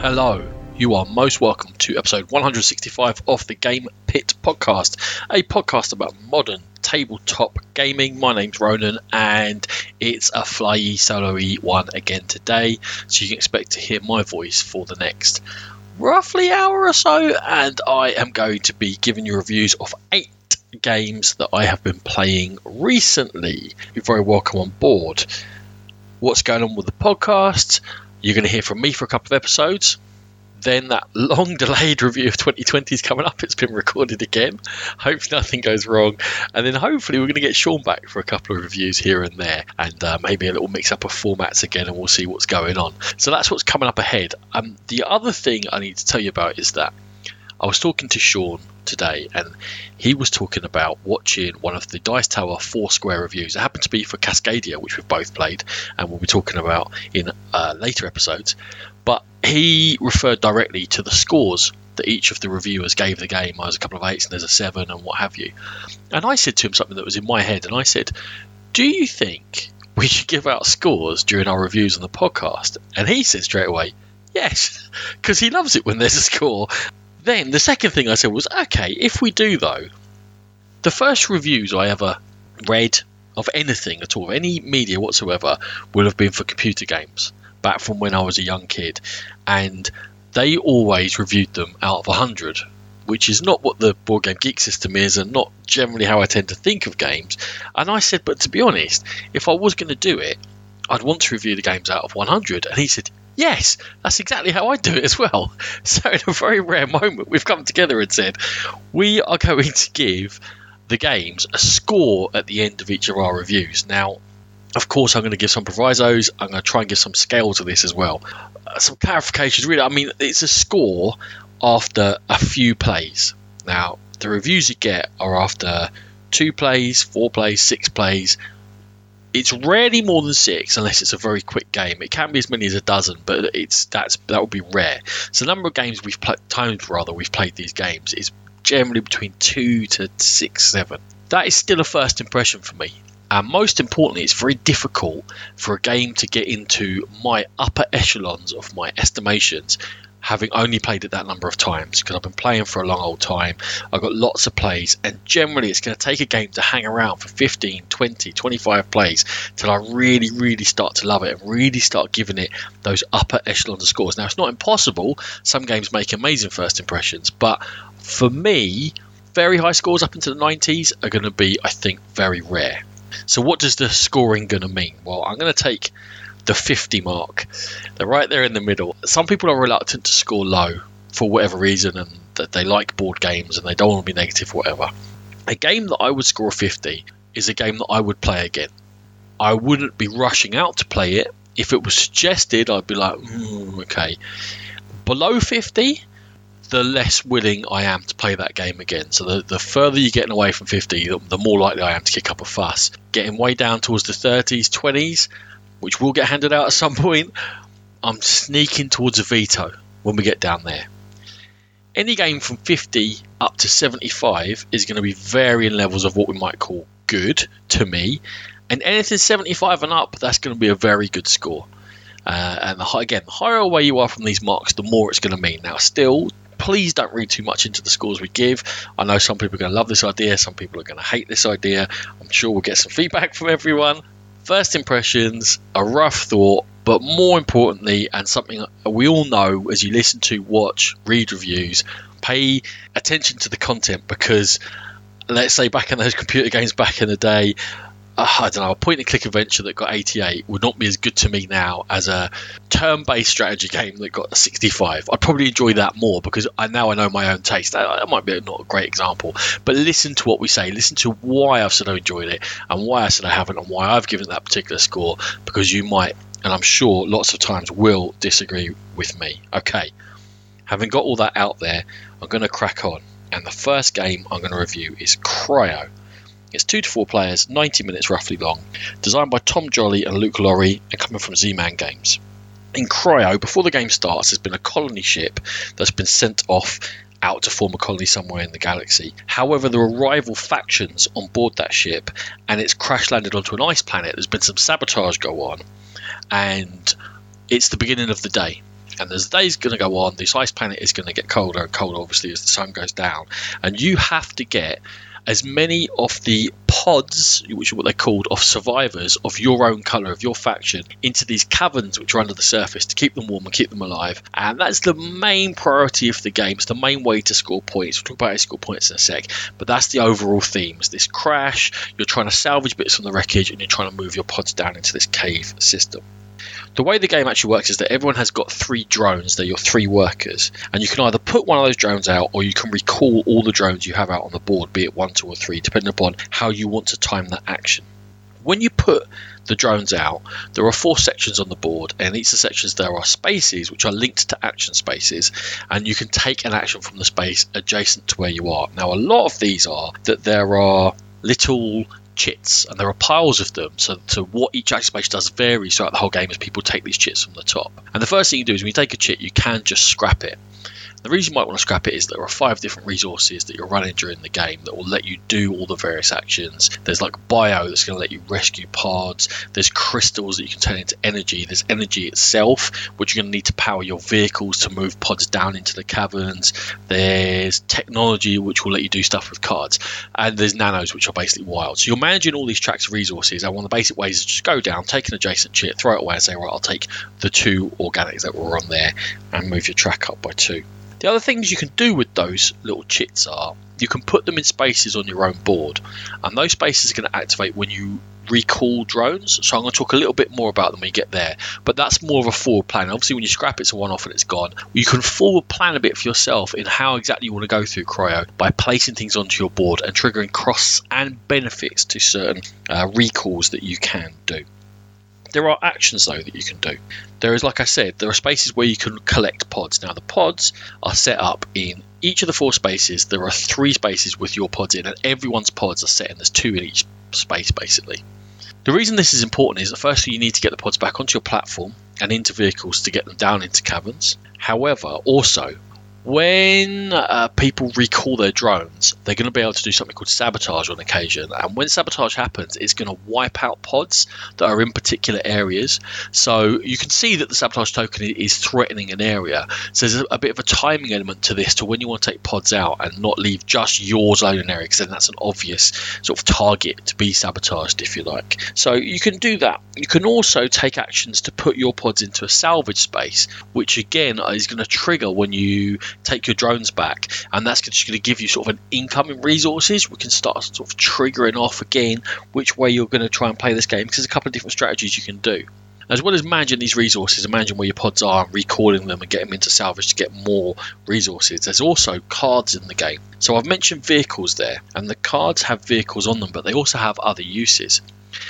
Hello, you are most welcome to episode 165 of the Game Pit podcast, a podcast about modern tabletop gaming. My name's Ronan, and it's a flyy soloy one again today, so you can expect to hear my voice for the next roughly hour or so, and I am going to be giving you reviews of eight games that I have been playing recently. You're very welcome on board. What's going on with the podcast? You're going to hear from me for a couple of episodes. Then that long delayed review of 2020 is coming up. It's been recorded again. Hope nothing goes wrong. And then hopefully we're going to get Sean back for a couple of reviews here and there, and uh, maybe a little mix up of formats again, and we'll see what's going on. So that's what's coming up ahead. Um, the other thing I need to tell you about is that I was talking to Sean today, and he was talking about watching one of the Dice Tower Foursquare reviews. It happened to be for Cascadia, which we've both played, and we'll be talking about in uh, later episodes. But he referred directly to the scores that each of the reviewers gave the game. There's a couple of eights and there's a seven and what have you. And I said to him something that was in my head, and I said, "Do you think we should give out scores during our reviews on the podcast?" And he said straight away, "Yes," because he loves it when there's a score. Then the second thing I said was, "Okay, if we do though, the first reviews I ever read of anything at all, any media whatsoever, will have been for computer games." back from when I was a young kid, and they always reviewed them out of 100, which is not what the Board Game Geek system is, and not generally how I tend to think of games. And I said, but to be honest, if I was going to do it, I'd want to review the games out of 100. And he said, Yes, that's exactly how I do it as well. So, in a very rare moment, we've come together and said, We are going to give the games a score at the end of each of our reviews. Now, of course, I'm going to give some provisos. I'm going to try and give some scale to this as well. Uh, some clarifications, really. I mean, it's a score after a few plays. Now, the reviews you get are after two plays, four plays, six plays. It's rarely more than six unless it's a very quick game. It can be as many as a dozen, but it's that's that would be rare. So the number of games we've played, times rather we've played these games is generally between two to six, seven. That is still a first impression for me. And most importantly, it's very difficult for a game to get into my upper echelons of my estimations, having only played it that number of times because I've been playing for a long old time. I've got lots of plays, and generally, it's going to take a game to hang around for 15, 20, 25 plays till I really, really start to love it and really start giving it those upper echelons of scores. Now, it's not impossible, some games make amazing first impressions, but for me, very high scores up into the 90s are going to be, I think, very rare. So what does the scoring going to mean? Well, I'm going to take the 50 mark. They're right there in the middle. Some people are reluctant to score low for whatever reason and that they like board games and they don't want to be negative whatever. A game that I would score 50 is a game that I would play again. I wouldn't be rushing out to play it. If it was suggested, I'd be like, mm, okay. Below 50, the less willing I am to play that game again. So the, the further you're getting away from 50, the, the more likely I am to kick up a fuss. Getting way down towards the 30s, 20s, which will get handed out at some point, I'm sneaking towards a veto when we get down there. Any game from 50 up to 75 is going to be varying levels of what we might call good to me, and anything 75 and up, that's going to be a very good score. Uh, and the, again, the higher away you are from these marks, the more it's going to mean. Now, still, please don't read too much into the scores we give. I know some people are going to love this idea, some people are going to hate this idea. I'm sure we'll get some feedback from everyone. First impressions, a rough thought, but more importantly, and something we all know as you listen to, watch, read reviews, pay attention to the content because let's say back in those computer games back in the day, uh, I don't know, a point and click adventure that got 88 would not be as good to me now as a turn based strategy game that got 65. I'd probably enjoy that more because I now I know my own taste. That, that might be not a great example, but listen to what we say. Listen to why I've said I enjoyed it and why I said I haven't and why I've given that particular score because you might, and I'm sure lots of times will disagree with me. Okay, having got all that out there, I'm going to crack on. And the first game I'm going to review is Cryo. It's two to four players, 90 minutes roughly long, designed by Tom Jolly and Luke Laurie, and coming from Z Man Games. In Cryo, before the game starts, there's been a colony ship that's been sent off out to form a colony somewhere in the galaxy. However, there are rival factions on board that ship, and it's crash landed onto an ice planet. There's been some sabotage go on, and it's the beginning of the day. And as the day's going to go on, this ice planet is going to get colder and colder, obviously, as the sun goes down. And you have to get as many of the pods, which are what they're called, of survivors of your own colour, of your faction, into these caverns which are under the surface to keep them warm and keep them alive. And that's the main priority of the game. It's the main way to score points. We'll talk about how score points in a sec. But that's the overall theme. It's this crash, you're trying to salvage bits from the wreckage, and you're trying to move your pods down into this cave system. The way the game actually works is that everyone has got three drones, they're your three workers, and you can either put one of those drones out or you can recall all the drones you have out on the board, be it one, two, or three, depending upon how you want to time that action. When you put the drones out, there are four sections on the board, and in each of the sections there are spaces which are linked to action spaces, and you can take an action from the space adjacent to where you are. Now, a lot of these are that there are little chits, and there are piles of them. So, so what each action space does varies throughout the whole game as people take these chits from the top. And the first thing you do is when you take a chit, you can just scrap it. The reason you might want to scrap it is there are five different resources that you're running during the game that will let you do all the various actions. There's like bio that's going to let you rescue pods. There's crystals that you can turn into energy. There's energy itself, which you're going to need to power your vehicles to move pods down into the caverns. There's technology which will let you do stuff with cards, and there's nanos which are basically wild. So you're managing all these tracks of resources, and one of the basic ways is just go down, take an adjacent chip, throw it away, and say, right, I'll take the two organics that were on there, and move your track up by two. The other things you can do with those little chits are you can put them in spaces on your own board, and those spaces are going to activate when you recall drones. So I'm going to talk a little bit more about them when we get there, but that's more of a forward plan. Obviously, when you scrap it's a one off and it's gone. You can forward plan a bit for yourself in how exactly you want to go through cryo by placing things onto your board and triggering costs and benefits to certain uh, recalls that you can do. There are actions though that you can do. There is, like I said, there are spaces where you can collect pods. Now, the pods are set up in each of the four spaces. There are three spaces with your pods in, and everyone's pods are set in. There's two in each space, basically. The reason this is important is that firstly, you need to get the pods back onto your platform and into vehicles to get them down into caverns. However, also, when uh, people recall their drones, they're going to be able to do something called sabotage on occasion. And when sabotage happens, it's going to wipe out pods that are in particular areas. So you can see that the sabotage token is threatening an area. So there's a, bit of a timing element to this to when you want to take pods out and not leave just your zone area, because then that's an obvious sort of target to be sabotaged, if you like. So you can do that. You can also take actions to put your pods into a salvage space, which again is going to trigger when you take your drones back, and that's just going to give you sort of an incoming resources. We can start sort of triggering off again which way you're going to try and play this game because there's a couple of different strategies you can do. As well as managing these resources and managing where your pods are and recalling them and getting them into salvage to get more resources, there's also cards in the game. So I've mentioned vehicles there, and the cards have vehicles on them, but they also have other uses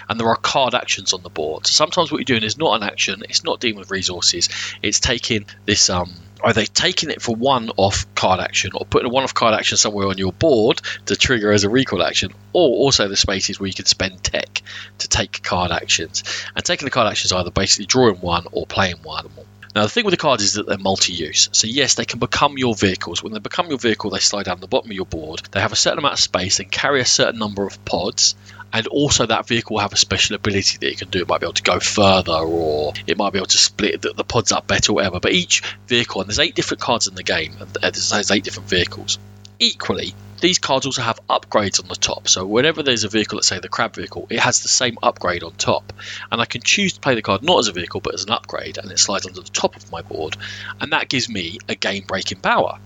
and there are card actions on the board. So sometimes what you're doing is not an action, it's not dealing with resources, it's taking this um, either taking it for one off card action or putting a one off card action somewhere on your board to trigger as a recall action, or also the spaces where you can spend tech to take card actions. And taking the card actions either basically drawing one or playing one. Now, the thing with the cards is that they're multi use. So, yes, they can become your vehicles. When they become your vehicle, they slide down the bottom of your board. They have a certain amount of space and carry a certain number of pods and also that vehicle will have a special ability that it can do. It might be able to go further, or it might be able to split the, the pods up better, or whatever. But each vehicle, and there's eight different cards in the game, and uh, there's eight different vehicles. Equally, these cards also have upgrades on the top. So whenever there's a vehicle, let's say the crab vehicle, it has the same upgrade on top. And I can choose to play the card not as a vehicle, but as an upgrade, and it slides onto the top of my board, and that gives me a game-breaking power.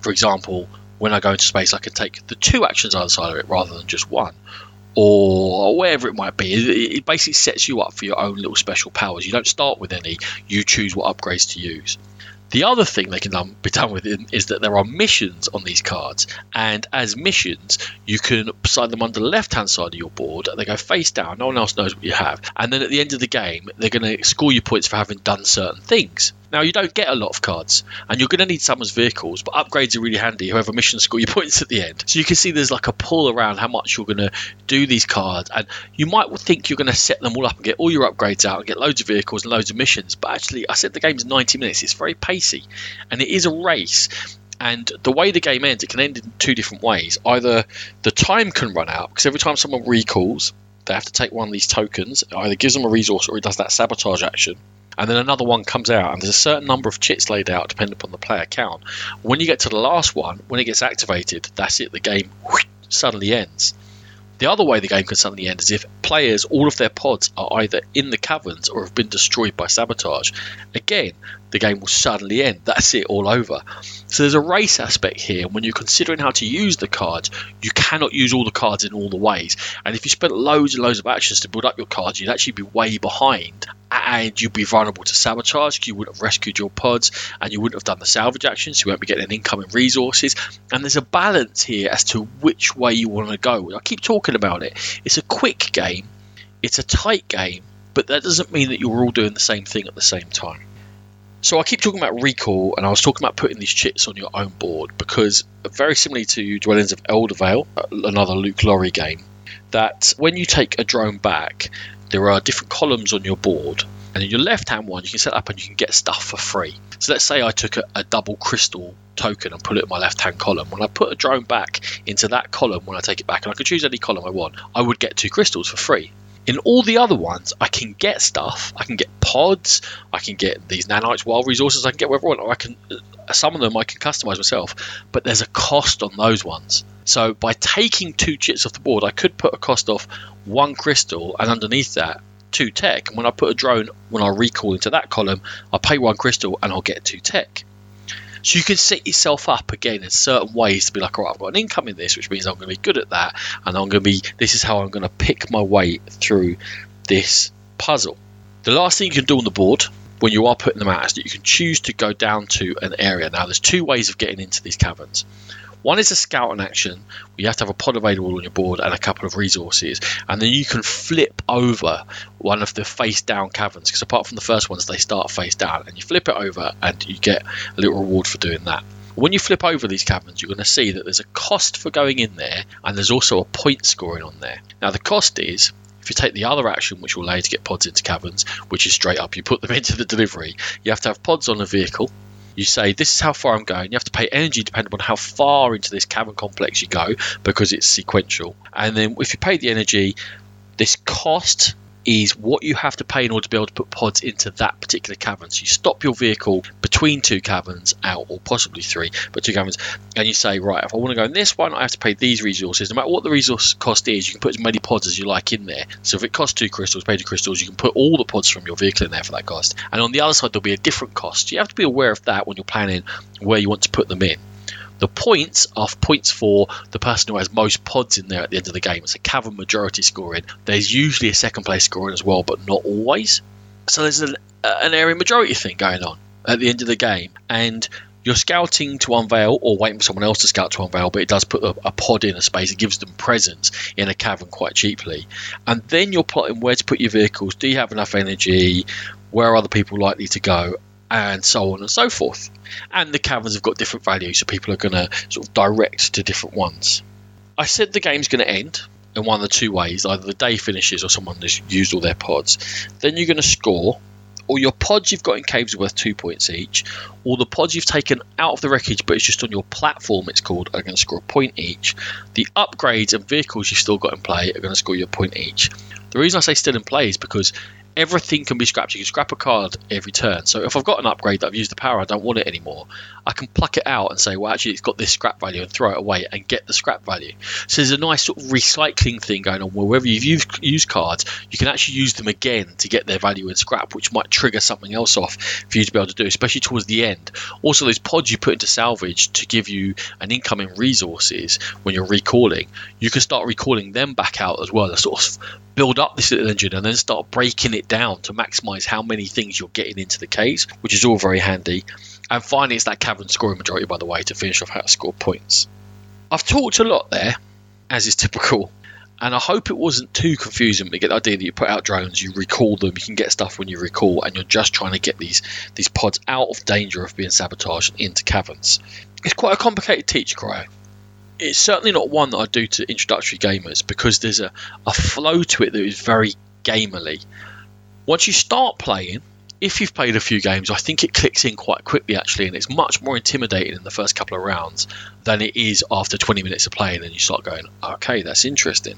For example, when I go into space, I can take the two actions either side of it rather than just one or whatever it might be. It basically sets you up for your own little special powers. You don't start with any, you choose what upgrades to use. The other thing they can be done with is that there are missions on these cards, and as missions, you can sign them on the left hand side of your board. They go face down, no one else knows what you have, and then at the end of the game, they're going to score you points for having done certain things. Now, you don't get a lot of cards, and you're going to need some as vehicles, but upgrades are really handy. However, mission score your points at the end. So you can see there's like a pull around how much you're going to do these cards, and you might think you're going to set them all up and get all your upgrades out and get loads of vehicles and loads of missions, but actually, I said the game's 90 minutes. It's very pacey, and it is a race and the way the game ends, it can end in two different ways. Either the time can run out because every time someone recalls, they have to take one of these tokens. It either gives them a resource or it does that sabotage action and then another one comes out, and there's a certain number of chits laid out depending upon the player count. When you get to the last one, when it gets activated, that's it. The game whoosh, suddenly ends. The other way the game can suddenly end is if players, all of their pods are either in the caverns or have been destroyed by sabotage. Again, the game will suddenly end. That's it, all over. So there's a race aspect here. When you're considering how to use the cards, you cannot use all the cards in all the ways. And if you spent loads and loads of actions to build up your cards, you'd actually be way behind and you'd be vulnerable to sabotage. You wouldn't have rescued your pods, and you wouldn't have done the salvage actions. So you won't be getting incoming resources. And there's a balance here as to which way you want to go. I keep talking about it. It's a quick game, it's a tight game, but that doesn't mean that you're all doing the same thing at the same time. So I keep talking about recall, and I was talking about putting these chits on your own board because very similarly to Dwellings of Eldervale, uh, another Luke Laurie game, that when you take a drone back, there are different columns on your board. And in your left hand one, you can set up and you can get stuff for free. So let's say I took a, a double crystal token and put it in my left hand column. When I put a drone back into that column, when I take it back, and I could choose any column I want, I would get two crystals for free. In all the other ones, I can get stuff. I can get pods. I can get these nanites, wild resources. I can get whatever I want. Or I can, uh, some of them I can customize myself. But there's a cost on those ones. So by taking two chits off the board, I could put a cost of one crystal, and underneath that, two tech. And when I put a drone, when I recall into that column, I pay one crystal and I'll get two tech. So you can set yourself up again in certain ways to be like, all right, I've got an income in this, which means I'm going to be good at that, and I'm going to be. This is how I'm going to pick my way through this puzzle. The last thing you can do on the board when you are putting them out is that you can choose to go down to an area. Now, there's two ways of getting into these caverns. One is a scout in action, where you have to have a pod available on your board and a couple of resources, and then you can flip over one of the face down caverns. Because apart from the first ones, they start face down, and you flip it over and you get a little reward for doing that. When you flip over these caverns, you're going to see that there's a cost for going in there, and there's also a point scoring on there. Now, the cost is if you take the other action, which will allow you to get pods into caverns, which is straight up, you put them into the delivery, you have to have pods on a vehicle, you say this is how far I'm going. You have to pay energy depending on how far into this cavern complex you go because it's sequential. And then if you pay the energy, this cost is what you have to pay in order to be able to put pods into that particular cavern. So you stop your vehicle between two caverns out, or possibly three, but two caverns, and you say, right, if I want to go in this one, I have to pay these resources. No matter what the resource cost is, you can put as many pods as you like in there. So if it costs two crystals, pay two crystals, you can put all the pods from your vehicle in there for that cost. And on the other side, there'll be a different cost. You have to be aware of that when you're planning where you want to put them in. The points are points for the person who has most pods in there at the end of the game. It's a cavern majority scoring. There's usually a second place scoring as well, but not always. So there's an, an area majority thing going on at the end of the game, and you're scouting to unveil or waiting for someone else to scout to unveil, but it does put a, a, pod in a space. It gives them presence in a cavern quite cheaply. And then you're plotting where to put your vehicles. Do you have enough energy? Where are other people likely to go? And so on and so forth. And the caverns have got different values, so people are going to sort of direct to different ones. I said the game's going to end in one of the two ways either the day finishes or someone has used all their pods. Then you're going to score. All your pods you've got in caves are worth two points each, All the pods you've taken out of the wreckage but it's just on your platform, it's called, are going to score a point each. The upgrades and vehicles you've still got in play are going to score you a point each. The reason I say still in play is because everything can be scrapped. You can scrap a card every turn. So if I've got an upgrade that I've used the power, I don't want it anymore. I can pluck it out and say, well, actually, it's got this scrap value and throw it away and get the scrap value. So there's a nice sort of recycling thing going on where wherever you've used, used cards, you can actually use them again to get their value in scrap, which might trigger something else off for you to be able to do, especially towards the end. Also, those pods you put into salvage to give you an incoming resources when you're recalling, you can start recalling them back out as well. They sort of build up this little engine and then start breaking it down to maximize how many things you're getting into the case, which is all very handy. And finally, it's that cavern scoring majority, by the way, to finish off how to score points. I've talked a lot there, as is typical, and I hope it wasn't too confusing. But you get the idea that you put out drones, you recall them, you can get stuff when you recall, and you're just trying to get these these pods out of danger of being sabotaged into caverns. It's quite a complicated teach, Cryo it's certainly not one that I do to introductory gamers because there's a, a flow to it that is very gamerly. Once you start playing, if you've played a few games, I think it clicks in quite quickly actually, and it's much more intimidating in the first couple of rounds than it is after 20 minutes of playing, and you start going, okay, that's interesting.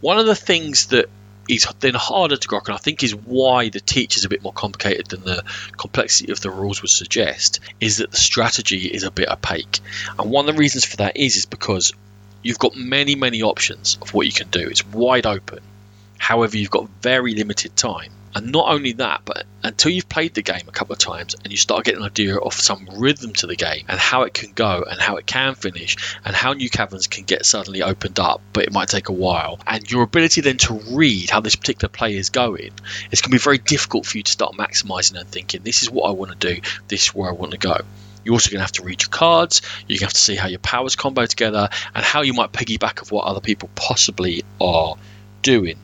One of the things that is then harder to grok, and I think is why the teach is a bit more complicated than the complexity of the rules would suggest, is that the strategy is a bit opaque. And one of the reasons for that is is because you've got many, many options of what you can do. It's wide open. However, you've got very limited time. And not only that, but until you've played the game a couple of times and you start getting an idea of some rhythm to the game and how it can go and how it can finish and how new caverns can get suddenly opened up, but it might take a while, and your ability then to read how this particular play is going, it's going to be very difficult for you to start maximizing and thinking, this is what I want to do, this is where I want to go. You're also going to have to read your cards. You're going to have to see how your powers combo together and how you might piggyback of what other people possibly are doing.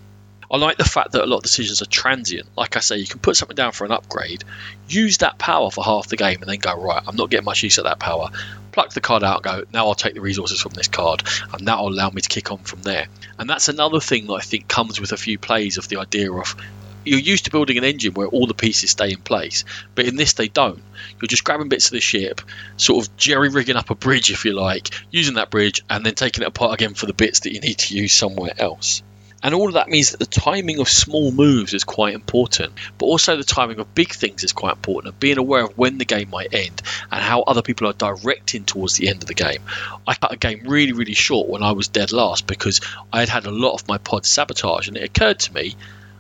I like the fact that a lot of decisions are transient. Like I say, you can put something down for an upgrade, use that power for half the game, and then go, right, I'm not getting much use of that power. Pluck the card out, go, now I'll take the resources from this card, and that will allow me to kick on from there. And that's another thing that I think comes with a few plays of the idea of you're used to building an engine where all the pieces stay in place, but in this they don't. You're just grabbing bits of the ship, sort of jerry rigging up a bridge, if you like, using that bridge, and then taking it apart again for the bits that you need to use somewhere else. And all of that means that the timing of small moves is quite important, but also the timing of big things is quite important, and being aware of when the game might end and how other people are directing towards the end of the game. I cut a game really, really short when I was dead last because I had had a lot of my pods sabotaged, and it occurred to me.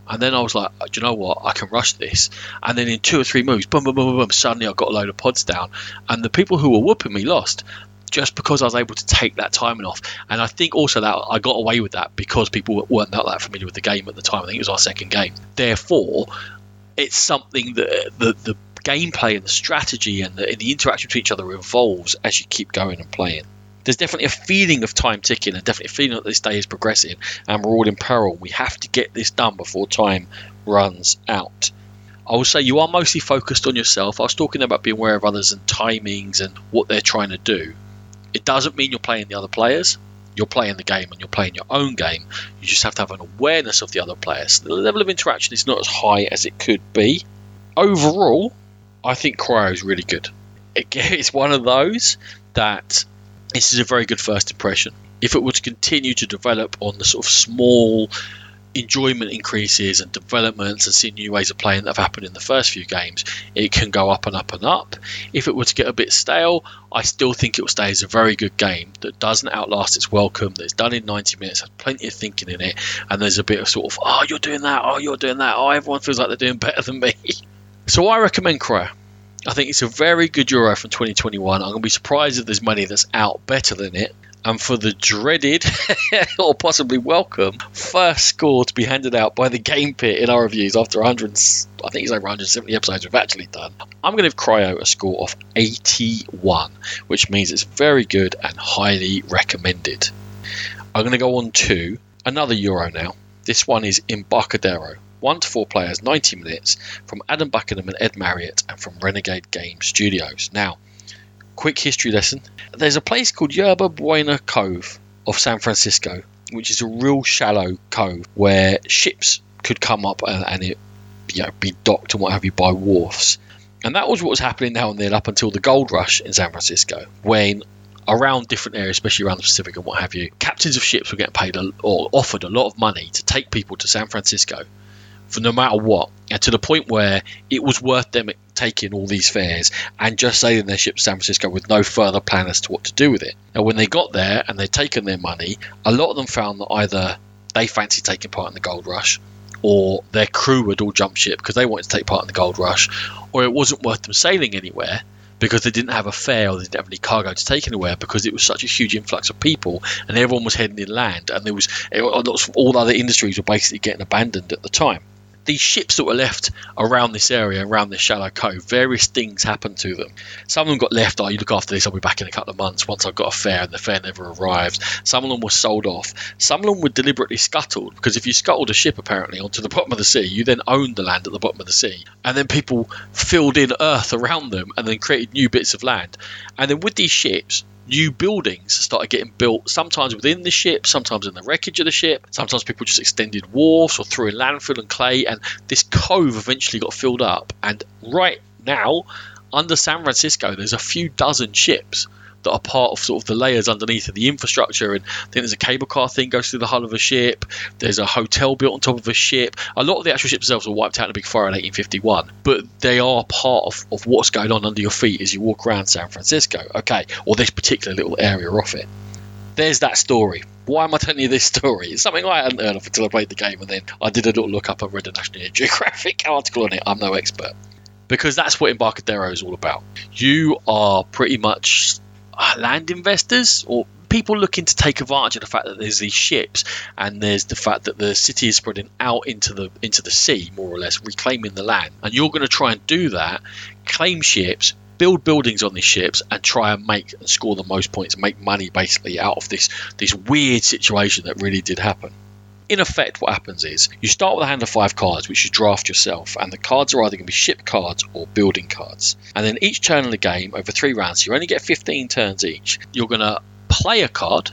And then I was like, do you know what? I can rush this. And then in two or three moves, boom, boom, boom, boom, boom, suddenly I got a load of pods down. And the people who were whooping me lost just because I was able to take that timing off. And I think also that I got away with that because people weren't that, that familiar with the game at the time. I think it was our second game. Therefore, it's something that the, the gameplay and the strategy and the, the interaction with each other evolves as you keep going and playing. There's definitely a feeling of time ticking and definitely a feeling that this day is progressing and we're all in peril. We have to get this done before time runs out. I will say you are mostly focused on yourself. I was talking about being aware of others and timings and what they're trying to do. It doesn't mean you're playing the other players. You're playing the game and you're playing your own game. You just have to have an awareness of the other players. The level of interaction is not as high as it could be. Overall, I think Cryo is really good. It's one of those that this is a very good first impression. If it were to continue to develop on the sort of small enjoyment increases and developments and seeing new ways of playing that have happened in the first few games, it can go up and up and up. If it were to get a bit stale, I still think it will stay as a very good game that doesn't outlast its welcome, that's done in 90 minutes, has plenty of thinking in it, and there's a bit of sort of, oh, you're doing that, oh, you're doing that, oh, everyone feels like they're doing better than me. So I recommend Cryo. I think it's a very good Euro from 2021. I'm going to be surprised if there's money that's out better than it and for the dreaded or possibly welcome first score to be handed out by the Game Pit in our reviews after 100, I think it's over 170 episodes we've actually done. I'm going to give Cryo a score of 81, which means it's very good and highly recommended. I'm going to go on to another Euro now. This one is Embarcadero. 1 to 4 players, 90 minutes, from Adam Buckingham and Ed Marriott, and from Renegade Game Studios. Now, quick history lesson. There's a place called Yerba Buena Cove of San Francisco, which is a real shallow cove where ships could come up and, and it you know, be docked and what have you by wharfs. And that was what was happening now and then up until the gold rush in San Francisco, when around different areas, especially around the Pacific and what have you, captains of ships were getting paid a, or offered a lot of money to take people to San Francisco for no matter what, and to the point where it was worth them taking all these fares and just sailing their ship to San Francisco with no further plan as to what to do with it. Now, when they got there and they'd taken their money, a lot of them found that either they fancied taking part in the gold rush, or their crew had all jumped ship because they wanted to take part in the gold rush, or it wasn't worth them sailing anywhere because they didn't have a fare or they didn't have any cargo to take anywhere because it was such a huge influx of people and everyone was heading inland and there was all other industries were basically getting abandoned at the time these ships that were left around this area, around this shallow cove, various things happened to them. Some of them got left, oh, you look after this, I'll be back in a couple of months once I've got a fare, and the fare never arrived. Some of them were sold off. Some of them were deliberately scuttled, because if you scuttled a ship, apparently, onto the bottom of the sea, you then owned the land at the bottom of the sea. And then people filled in earth around them and then created new bits of land. And then with these ships, new buildings started getting built, sometimes within the ship, sometimes in the wreckage of the ship. Sometimes people just extended wharfs or threw in landfill and clay, and this cove eventually got filled up. And right now, under San Francisco, there's a few dozen ships that are part of sort of the layers underneath of the infrastructure. And I think there's a cable car thing goes through the hull of a ship. There's a hotel built on top of a ship. A lot of the actual ships themselves were wiped out in a big fire in 1851, but they are part of, of what's going on under your feet as you walk around San Francisco. Okay, or this particular little area off it. There's that story. Why am I telling you this story? It's something I hadn't heard of until I played the game, and then I did a little look up and read a National Geographic article on it. I'm no expert because that's what Embarcadero is all about. You are pretty much Uh, land investors or people looking to take advantage of the fact that there's these ships and there's the fact that the city is spreading out into the into the sea more or less reclaiming the land. And you're going to try and do that claim ships build buildings on these ships and try and make and score the most points make money basically out of this this weird situation that really did happen in effect, what happens is you start with a hand of five cards, which you draft yourself, and the cards are either going to be ship cards or building cards. And then each turn in the game, over three rounds, you only get 15 turns each. You're going to play a card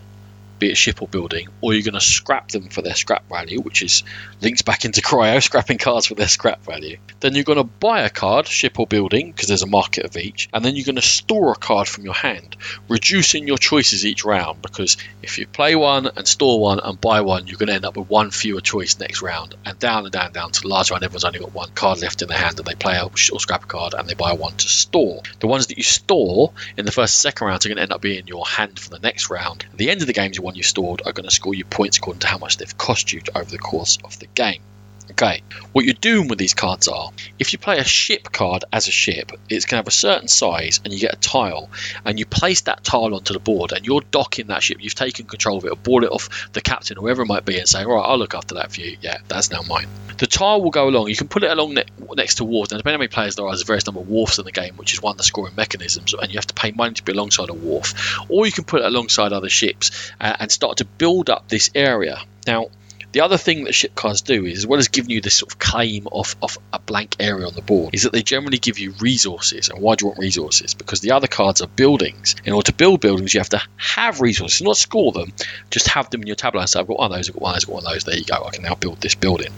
be it ship or building, or you're going to scrap them for their scrap value, which is links back into cryo, scrapping cards for their scrap value. Then you're going to buy a card, ship or building, because there's a market of each, and then you're going to store a card from your hand, reducing your choices each round. Because if you play one and store one and buy one, you're going to end up with one fewer choice next round, and down and down down to the last round. Everyone's only got one card left in their hand, and they play a or scrap a card, and they buy one to store. The ones that you store in the first second round are going to end up being your hand for the next round. At the end of the game, you one you stored are going to score you points according to how much they've cost you over the course of the game. Okay, what you're doing with these cards are if you play a ship card as a ship, it's going to have a certain size and you get a tile, and you place that tile onto the board and you're docking that ship. You've taken control of it or bought it off the captain, or whoever it might be, and say, All right, I'll look after that for you. Yeah, that's now mine. The tile will go along. You can put it along ne- next to wharfs. Now, depending on how many players there are, there's a various number of wharfs in the game, which is one of the scoring mechanisms, and you have to pay money to be alongside a wharf. Or you can put it alongside other ships uh, and start to build up this area. Now, the other thing that ship cards do is, as well as giving you this sort of claim off, of a blank area on the board, is that they generally give you resources. And why do you want resources? Because the other cards are buildings. In order to build buildings, you have to have resources, not score them, just have them in your tableau. So I've got one of those, I've got one of those, I've got one of those. There you go. I can now build this building.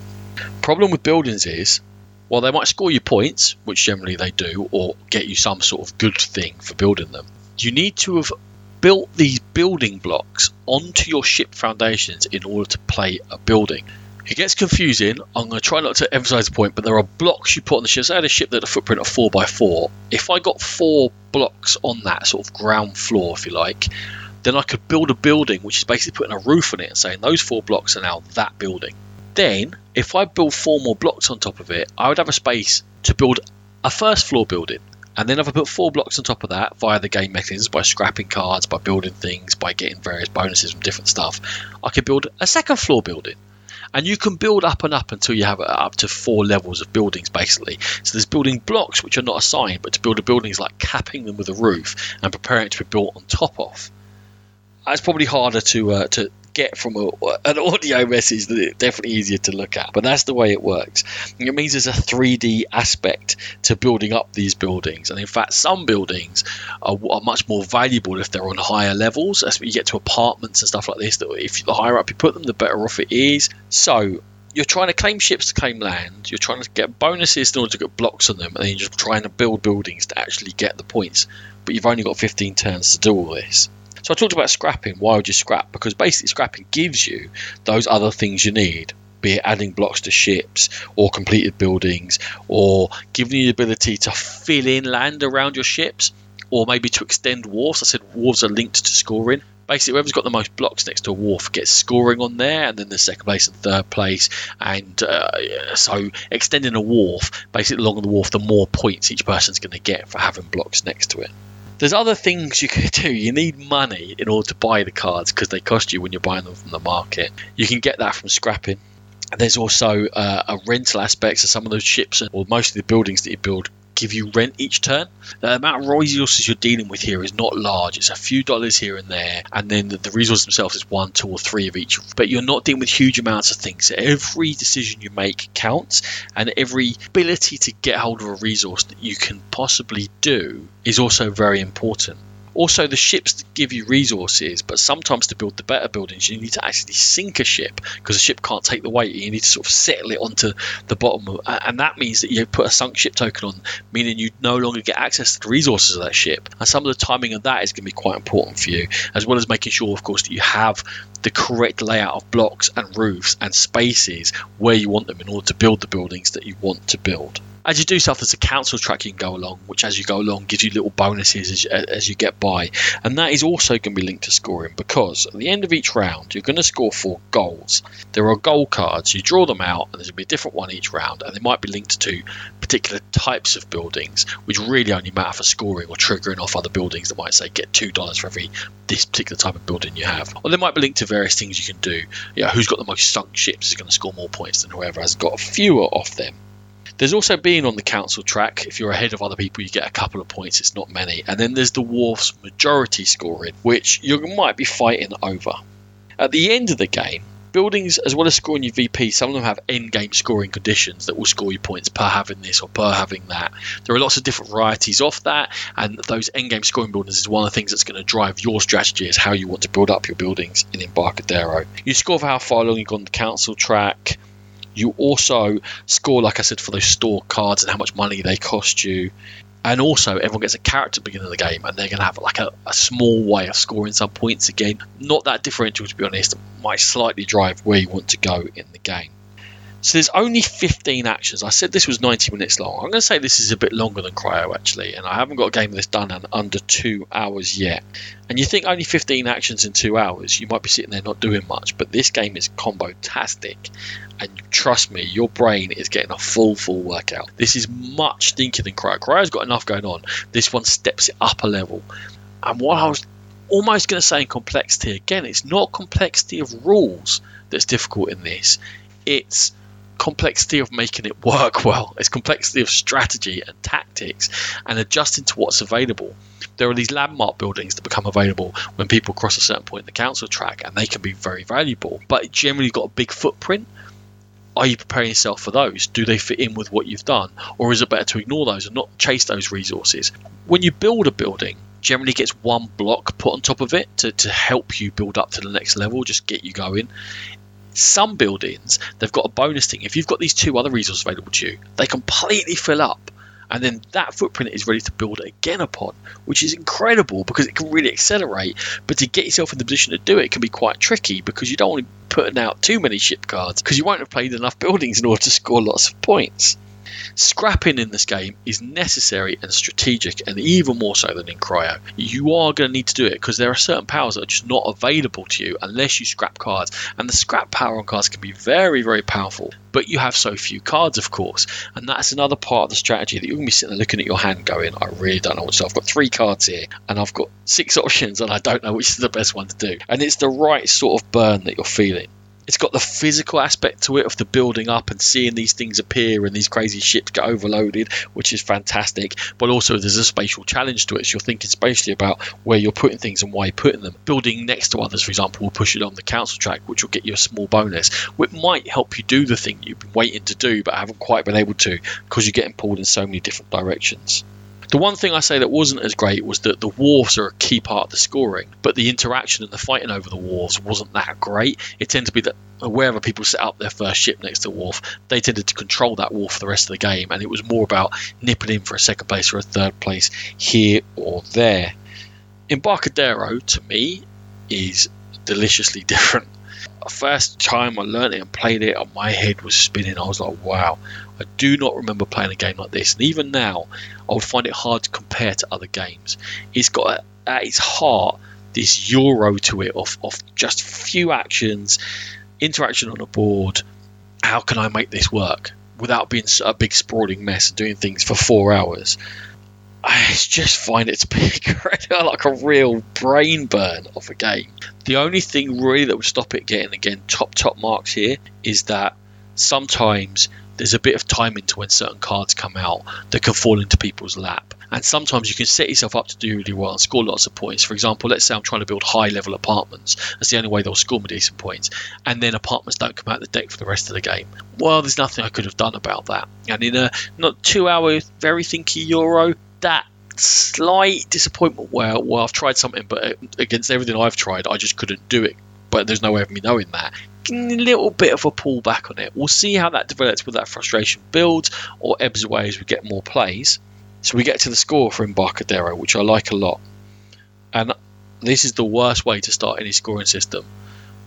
Problem with buildings is, while they might score you points, which generally they do, or get you some sort of good thing for building them, you need to have built these building blocks onto your ship foundations in order to play a building. It gets confusing. I'm going to try not to emphasize the point, but there are blocks you put on the ship. Say I had a ship that had a footprint of 4x4. If I got four blocks on that sort of ground floor, if you like, then I could build a building which is basically putting a roof on it and saying those four blocks are now that building. Then, if I build four more blocks on top of it, I would have a space to build a first floor building. And then if I put four blocks on top of that via the game mechanisms, by scrapping cards, by building things, by getting various bonuses from different stuff, I could build a second floor building. And you can build up and up until you have up to four levels of buildings, basically. So there's building blocks which are not assigned, but to build a building is like capping them with a roof and preparing it to be built on top of. It's probably harder to uh, to get from a, an audio message that it's definitely easier to look at. But that's the way it works. It means there's a 3D aspect to building up these buildings. And in fact, some buildings are, are much more valuable if they're on higher levels. As you get to apartments and stuff like this, that if the higher up you put them, the better off it is. So you're trying to claim ships to claim land, you're trying to get bonuses in order to get blocks on them, and then you're just trying to build buildings to actually get the points. But you've only got 15 turns to do all this. So I talked about scrapping. Why would you scrap? Because basically, scrapping gives you those other things you need be it adding blocks to ships or completed buildings or giving you the ability to fill in land around your ships or maybe to extend wharfs. I said wharfs are linked to scoring. Basically, whoever's got the most blocks next to a wharf gets scoring on there, and then the second place and third place. And uh, so, extending a wharf, basically along the wharf, the more points each person's going to get for having blocks next to it. There's other things you could do. You need money in order to buy the cards because they cost you when you're buying them from the market. You can get that from scrapping. There's also uh, a rental aspect. So some of those ships or most of the buildings that you build give you rent each turn. The amount of resources you're dealing with here is not large. It's a few dollars here and there, and then the, the resources themselves is one, two, or three of each. But you're not dealing with huge amounts of things. So every decision you make counts, and every ability to get hold of a resource that you can possibly do is also very important Also, the ships give you resources, but sometimes to build the better buildings, you need to actually sink a ship because a ship can't take the weight. You need to sort of settle it onto the bottom, and that means that you put a sunk ship token on, meaning you no longer get access to the resources of that ship. And some of the timing of that is going to be quite important for you, as well as making sure, of course, that you have the correct layout of blocks and roofs and spaces where you want them in order to build the buildings that you want to build. As you do stuff, there's a council track you can go along, which as you go along gives you little bonuses as you, as you get by. And that is also going to be linked to scoring because at the end of each round, you're going to score for goals. There are goal cards, you draw them out, and there's going to be a different one each round, and they might be linked to particular types of buildings, which really only matter for scoring or triggering off other buildings that might say get $2 for every this particular type of building you have. Or they might be linked to various things you can do. Yeah, who's got the most sunk ships is going to score more points than whoever has got fewer of them. There's also being on the council track. If you're ahead of other people, you get a couple of points. It's not many. And then there's the wharf's majority scoring, which you might be fighting over. At the end of the game, buildings, as well as scoring your VP, some of them have end game scoring conditions that will score you points per having this or per having that. There are lots of different varieties of that, and those end game scoring buildings is one of the things that's going to drive your strategy as how you want to build up your buildings in Embarcadero. You score for how far along you've gone the council track. You also score, like I said, for those store cards and how much money they cost you. And also, everyone gets a character at the beginning of the game, and they're going to have like a, a, small way of scoring some points again. Not that differential, to be honest. Might slightly drive where you want to go in the game. So there's only 15 actions. I said this was 90 minutes long. I'm going to say this is a bit longer than Cryo actually, and I haven't got a game of this done in under two hours yet. And you think only 15 actions in two hours, you might be sitting there not doing much, but this game is combo-tastic. And trust me, your brain is getting a full, full workout. This is much stinkier than Cryo. Cryo's got enough going on. This one steps it up a level. And what I was almost going to say in complexity again, it's not complexity of rules that's difficult in this. It's complexity of making it work well. It's complexity of strategy and tactics and adjusting to what's available. There are these landmark buildings that become available when people cross a certain point in the council track and they can be very valuable, but generally got a big footprint. Are you preparing yourself for those? Do they fit in with what you've done? Or is it better to ignore those and not chase those resources? When you build a building, generally gets one block put on top of it to, to help you build up to the next level, just get you going some buildings they've got a bonus thing. If you've got these two other resources available to you, they completely fill up. And then that footprint is ready to build again upon, which is incredible because it can really accelerate. But to get yourself in the position to do it can be quite tricky because you don't want to be putting out too many ship cards because you won't have played enough buildings in order to score lots of points. Scrapping in this game is necessary and strategic, and even more so than in Cryo. You are going to need to do it because there are certain powers that are just not available to you unless you scrap cards, and the scrap power on cards can be very, very powerful. But you have so few cards, of course, and that's another part of the strategy that you're going to be sitting there looking at your hand going, I really don't know what do. I've got three cards here, and I've got six options, and I don't know which is the best one to do. And it's the right sort of burn that you're feeling. It's got the physical aspect to it of the building up and seeing these things appear and these crazy ships get overloaded, which is fantastic. But also there's a spatial challenge to it. So you're thinking spatially about where you're putting things and why you're putting them. Building next to others, for example, will push it on the council track, which will get you a small bonus, which might help you do the thing you've been waiting to do but haven't quite been able to because you're getting pulled in so many different directions. The one thing I say that wasn't as great was that the wharves are a key part of the scoring, but the interaction and the fighting over the wharves wasn't that great. It tended to be that uh, wherever people set up their first ship next to the wharf, they tended to control that wharf for the rest of the game, and it was more about nipping in for a second place or a third place here or there. Embarcadero, to me, is deliciously different first time I learned it and played it, my head was spinning. I was like, wow, I do not remember playing a game like this. And even now, I would find it hard to compare to other games. It's got at its heart this euro to it of, of just few actions, interaction on a board. How can I make this work without being a big sprawling mess and doing things for four hours? I just find it to be like a real brain burn of a game. The only thing really that would stop it getting again top top marks here is that sometimes there's a bit of timing to when certain cards come out that can fall into people's lap. And sometimes you can set yourself up to do really well and score lots of points. For example, let's say I'm trying to build high level apartments. That's the only way they'll score me decent points. And then apartments don't come out of the deck for the rest of the game. Well, there's nothing I could have done about that. And in a not two hour, very thinky Euro, that slight disappointment where well I've tried something, but against everything I've tried, I just couldn't do it. But there's no way of me knowing that. Little bit of a pullback on it. We'll see how that develops, whether that frustration builds or ebbs away as we get more plays. So we get to the score for Embarcadero, which I like a lot. And this is the worst way to start any scoring system.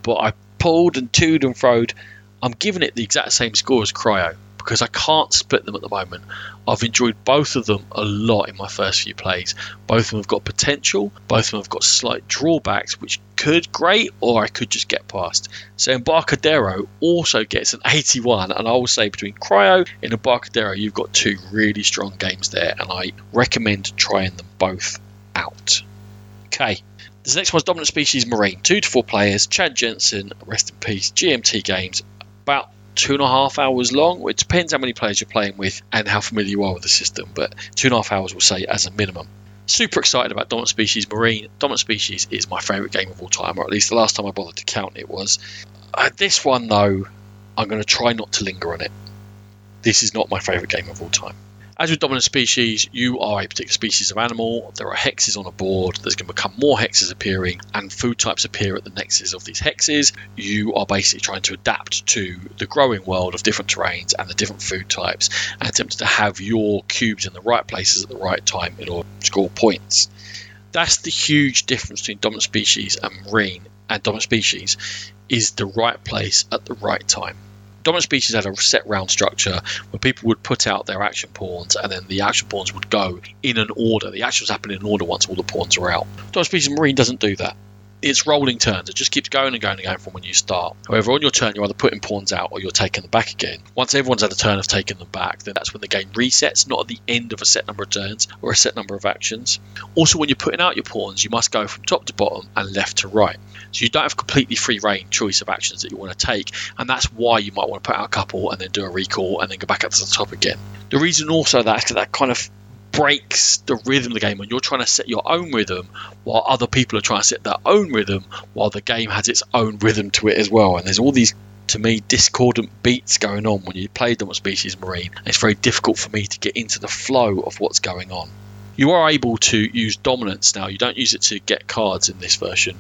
But I pulled and toed and froed. I'm giving it the exact same score as Cryo because I can't split them at the moment. I've enjoyed both of them a lot in my first few plays. Both of them have got potential, both of them have got slight drawbacks, which could great or I could just get past. So Embarcadero also gets an 81, and I will say between Cryo and Embarcadero, you've got two really strong games there, and I recommend trying them both out. Okay. This next one's Dominant Species Marine. Two to four players. Chad Jensen, rest in peace. GMT games. About two and a half hours long. It depends how many players you're playing with and how familiar you are with the system, but two and a half hours, we'll say, as a minimum. Super excited about Dominant Species Marine. Dominant Species is my favourite game of all time, or at least the last time I bothered to count it was. Uh, this one, though, I'm going to try not to linger on it. This is not my favourite game of all time. As with dominant species, you are a particular species of animal. There are hexes on a board. There's going to become more hexes appearing, and food types appear at the nexus of these hexes. You are basically trying to adapt to the growing world of different terrains and the different food types, and attempt to have your cubes in the right places at the right time in order to score points. That's the huge difference between dominant species and marine. And dominant species is the right place at the right time. Dominant Species had a set round structure where people would put out their action pawns and then the action pawns would go in an order. The actions happen in order once all the pawns are out. Dominant Species Marine doesn't do that it's rolling turns. It just keeps going and going and going from when you start. However, on your turn, you're either putting pawns out or you're taking them back again. Once everyone's had a turn of taking them back, then that's when the game resets, not at the end of a set number of turns or a set number of actions. Also, when you're putting out your pawns, you must go from top to bottom and left to right. So you don't have completely free reign choice of actions that you want to take, and that's why you might want to put out a couple and then do a recall and then go back up to the top again. The reason also that that kind of breaks the rhythm of the game when you're trying to set your own rhythm while other people are trying to set their own rhythm while the game has its own rhythm to it as well and there's all these to me discordant beats going on when you play Dominant Species Marine it's very difficult for me to get into the flow of what's going on you are able to use dominance now. You don't use it to get cards in this version.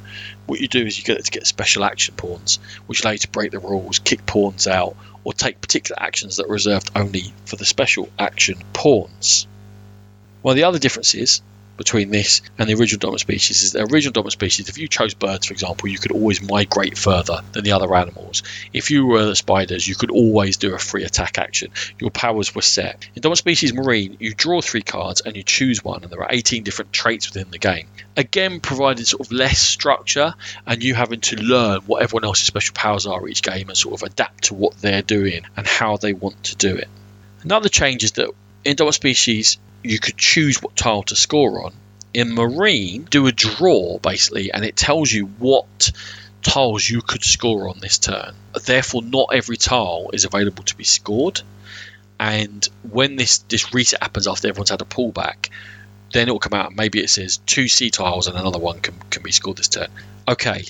What you do is you get it to get special action pawns which allow you to break the rules kick pawns out or take particular actions that are reserved only for the special action pawns. Well, the other difference is between this and the original dominant species is the original dominant species, if you chose birds, for example, you could always migrate further than the other animals. If you were the spiders, you could always do a free attack action. Your powers were set. In dominant species marine, you draw three cards and you choose one, and there are 18 different traits within the game. Again, providing sort of less structure and you having to learn what everyone else's special powers are each game and sort of adapt to what they're doing and how they want to do it. Another change is that in dominant species, you could choose what tile to score on. In Marine, do a draw basically, and it tells you what tiles you could score on this turn. Therefore, not every tile is available to be scored. And when this, this reset happens after everyone's had a pullback, then it will come out maybe it says two C tiles and another one can, can be scored this turn. Okay,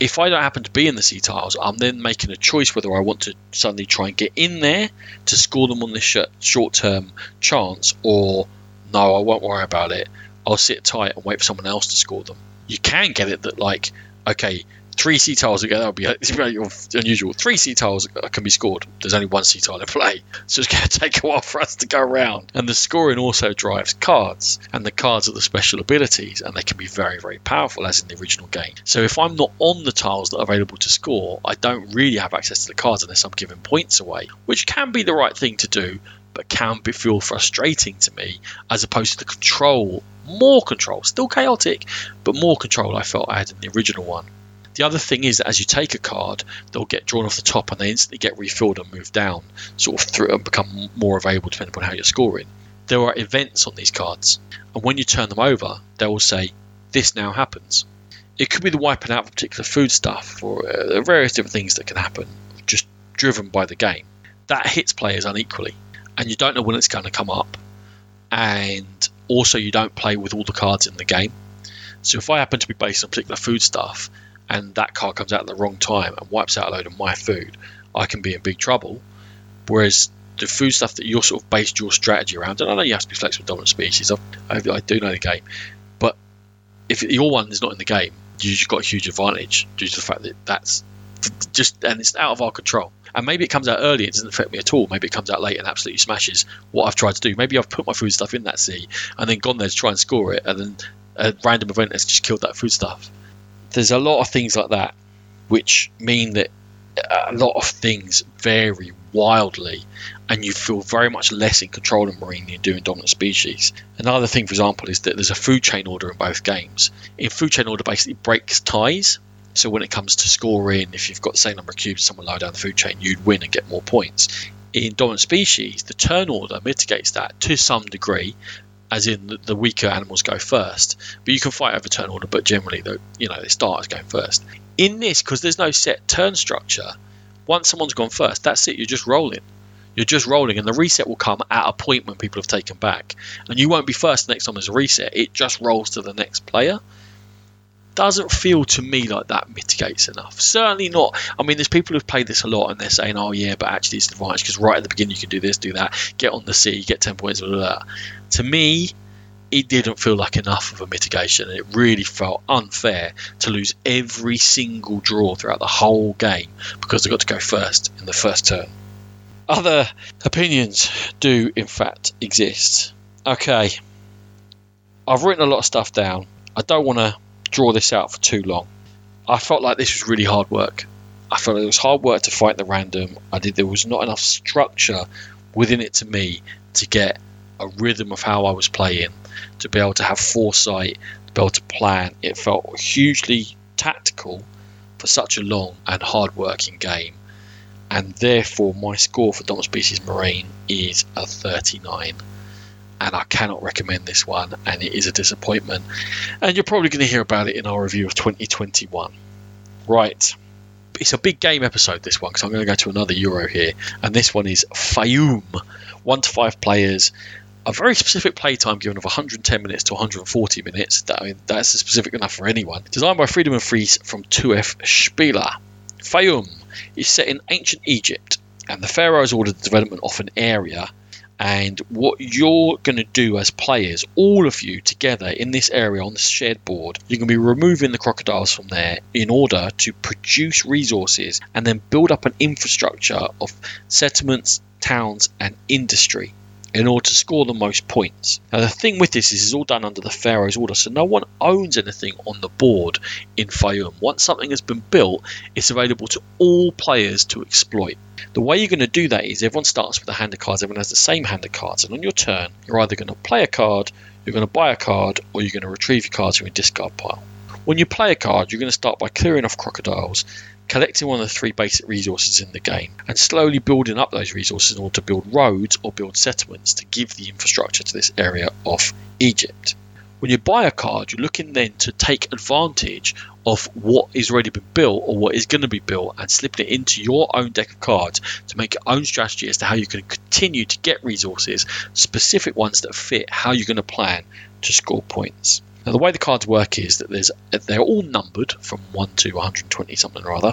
if I don't happen to be in the C tiles, I'm then making a choice whether I want to suddenly try and get in there to score them on this short term chance, or no, I won't worry about it. I'll sit tight and wait for someone else to score them. You can get it that, like, okay, three C tiles again, that would be unusual. Three C tiles can be scored. There's only one C tile in play, so it's going to take a while for us to go around. And the scoring also drives cards, and the cards are the special abilities, and they can be very, very powerful, as in the original game. So if I'm not on the tiles that are available to score, I don't really have access to the cards unless I'm giving points away, which can be the right thing to do. But can be feel frustrating to me as opposed to the control more control, still chaotic, but more control I felt I had in the original one. The other thing is that as you take a card, they'll get drawn off the top and they instantly get refilled and moved down, sort of through and become more available depending on how you're scoring. There are events on these cards, and when you turn them over, they will say, This now happens. It could be the wiping out of particular foodstuff or uh, various different things that can happen, just driven by the game. That hits players unequally, and you don't know when it's going to come up. And also, you don't play with all the cards in the game. So, if I happen to be based on particular food stuff, and that car comes out at the wrong time and wipes out a load of my food, I can be in big trouble. Whereas the food stuff that you're sort of based your strategy around. And I know you have to be flexible dominant species. I, I do know the game, but if your one is not in the game, you've got a huge advantage due to the fact that that's just and it's out of our control. And maybe it comes out early, it doesn't affect me at all. Maybe it comes out late and absolutely smashes what I've tried to do. Maybe I've put my food stuff in that sea and then gone there to try and score it, and then a random event has just killed that food stuff. There's a lot of things like that which mean that a lot of things vary wildly and you feel very much less in control of marine than you do in dominant species. Another thing, for example, is that there's a food chain order in both games. In food chain order basically breaks ties. So when it comes to scoring, if you've got the same number of cubes someone lower down the food chain, you'd win and get more points. In dominant species, the turn order mitigates that to some degree, as in the weaker animals go first. But you can fight over turn order, but generally, you know, the starters going first. In this, because there's no set turn structure, once someone's gone first, that's it. You're just rolling. You're just rolling, and the reset will come at a point when people have taken back, and you won't be first next time there's a reset. It just rolls to the next player. Doesn't feel to me like that mitigates enough. Certainly not. I mean, there's people who've played this a lot, and they're saying, "Oh yeah, but actually it's an advantage because right at the beginning you can do this, do that, get on the sea, get ten points." Blah, blah, blah. To me, it didn't feel like enough of a mitigation. It really felt unfair to lose every single draw throughout the whole game because I got to go first in the first turn. Other opinions do, in fact, exist. Okay, I've written a lot of stuff down. I don't want to draw this out for too long. I felt like this was really hard work. I felt it was hard work to fight the random. I did. There was not enough structure within it to me to get a rhythm of how I was playing, to be able to have foresight, to be able to plan. It felt hugely tactical for such a long and hard working game and therefore my score for Dominant Species Marine is a 39 and I cannot recommend this one and it is a disappointment. And you're probably going to hear about it in our review of 2021 right it's a big game episode this one because I'm going to go to another Euro here and this one is Faiyum. 1 to 5 players a very specific playtime given of 110 minutes to 140 minutes. That, I mean, that's specific enough for anyone. Designed by Friedemann Friese from 2F Spieler. Faiyum is set in ancient Egypt, and the pharaohs ordered the development of an area. And what you're going to do as players, all of you together in this area on this shared board, you're going to be removing the crocodiles from there in order to produce resources and then build up an infrastructure of settlements, towns, and industry in order to score the most points. Now, the thing with this is it's all done under the Pharaoh's order, so no one owns anything on the board in Faiyum. Once something has been built, it's available to all players to exploit. The way you're going to do that is everyone starts with a hand of cards, everyone has the same hand of cards, and on your turn, you're either going to play a card, you're going to buy a card, or you're going to retrieve your cards from your discard pile. When you play a card, you're going to start by clearing off crocodiles, collecting one of the three basic resources in the game, and slowly building up those resources in order to build roads or build settlements to give the infrastructure to this area of Egypt. When you buy a card, you're looking then to take advantage of what is already been built or what is going to be built and slipping it into your own deck of cards to make your own strategy as to how you can continue to get resources, specific ones that fit how you're going to plan to score points. Now, the way the cards work is that there's they're all numbered from 1 to 120 something or other,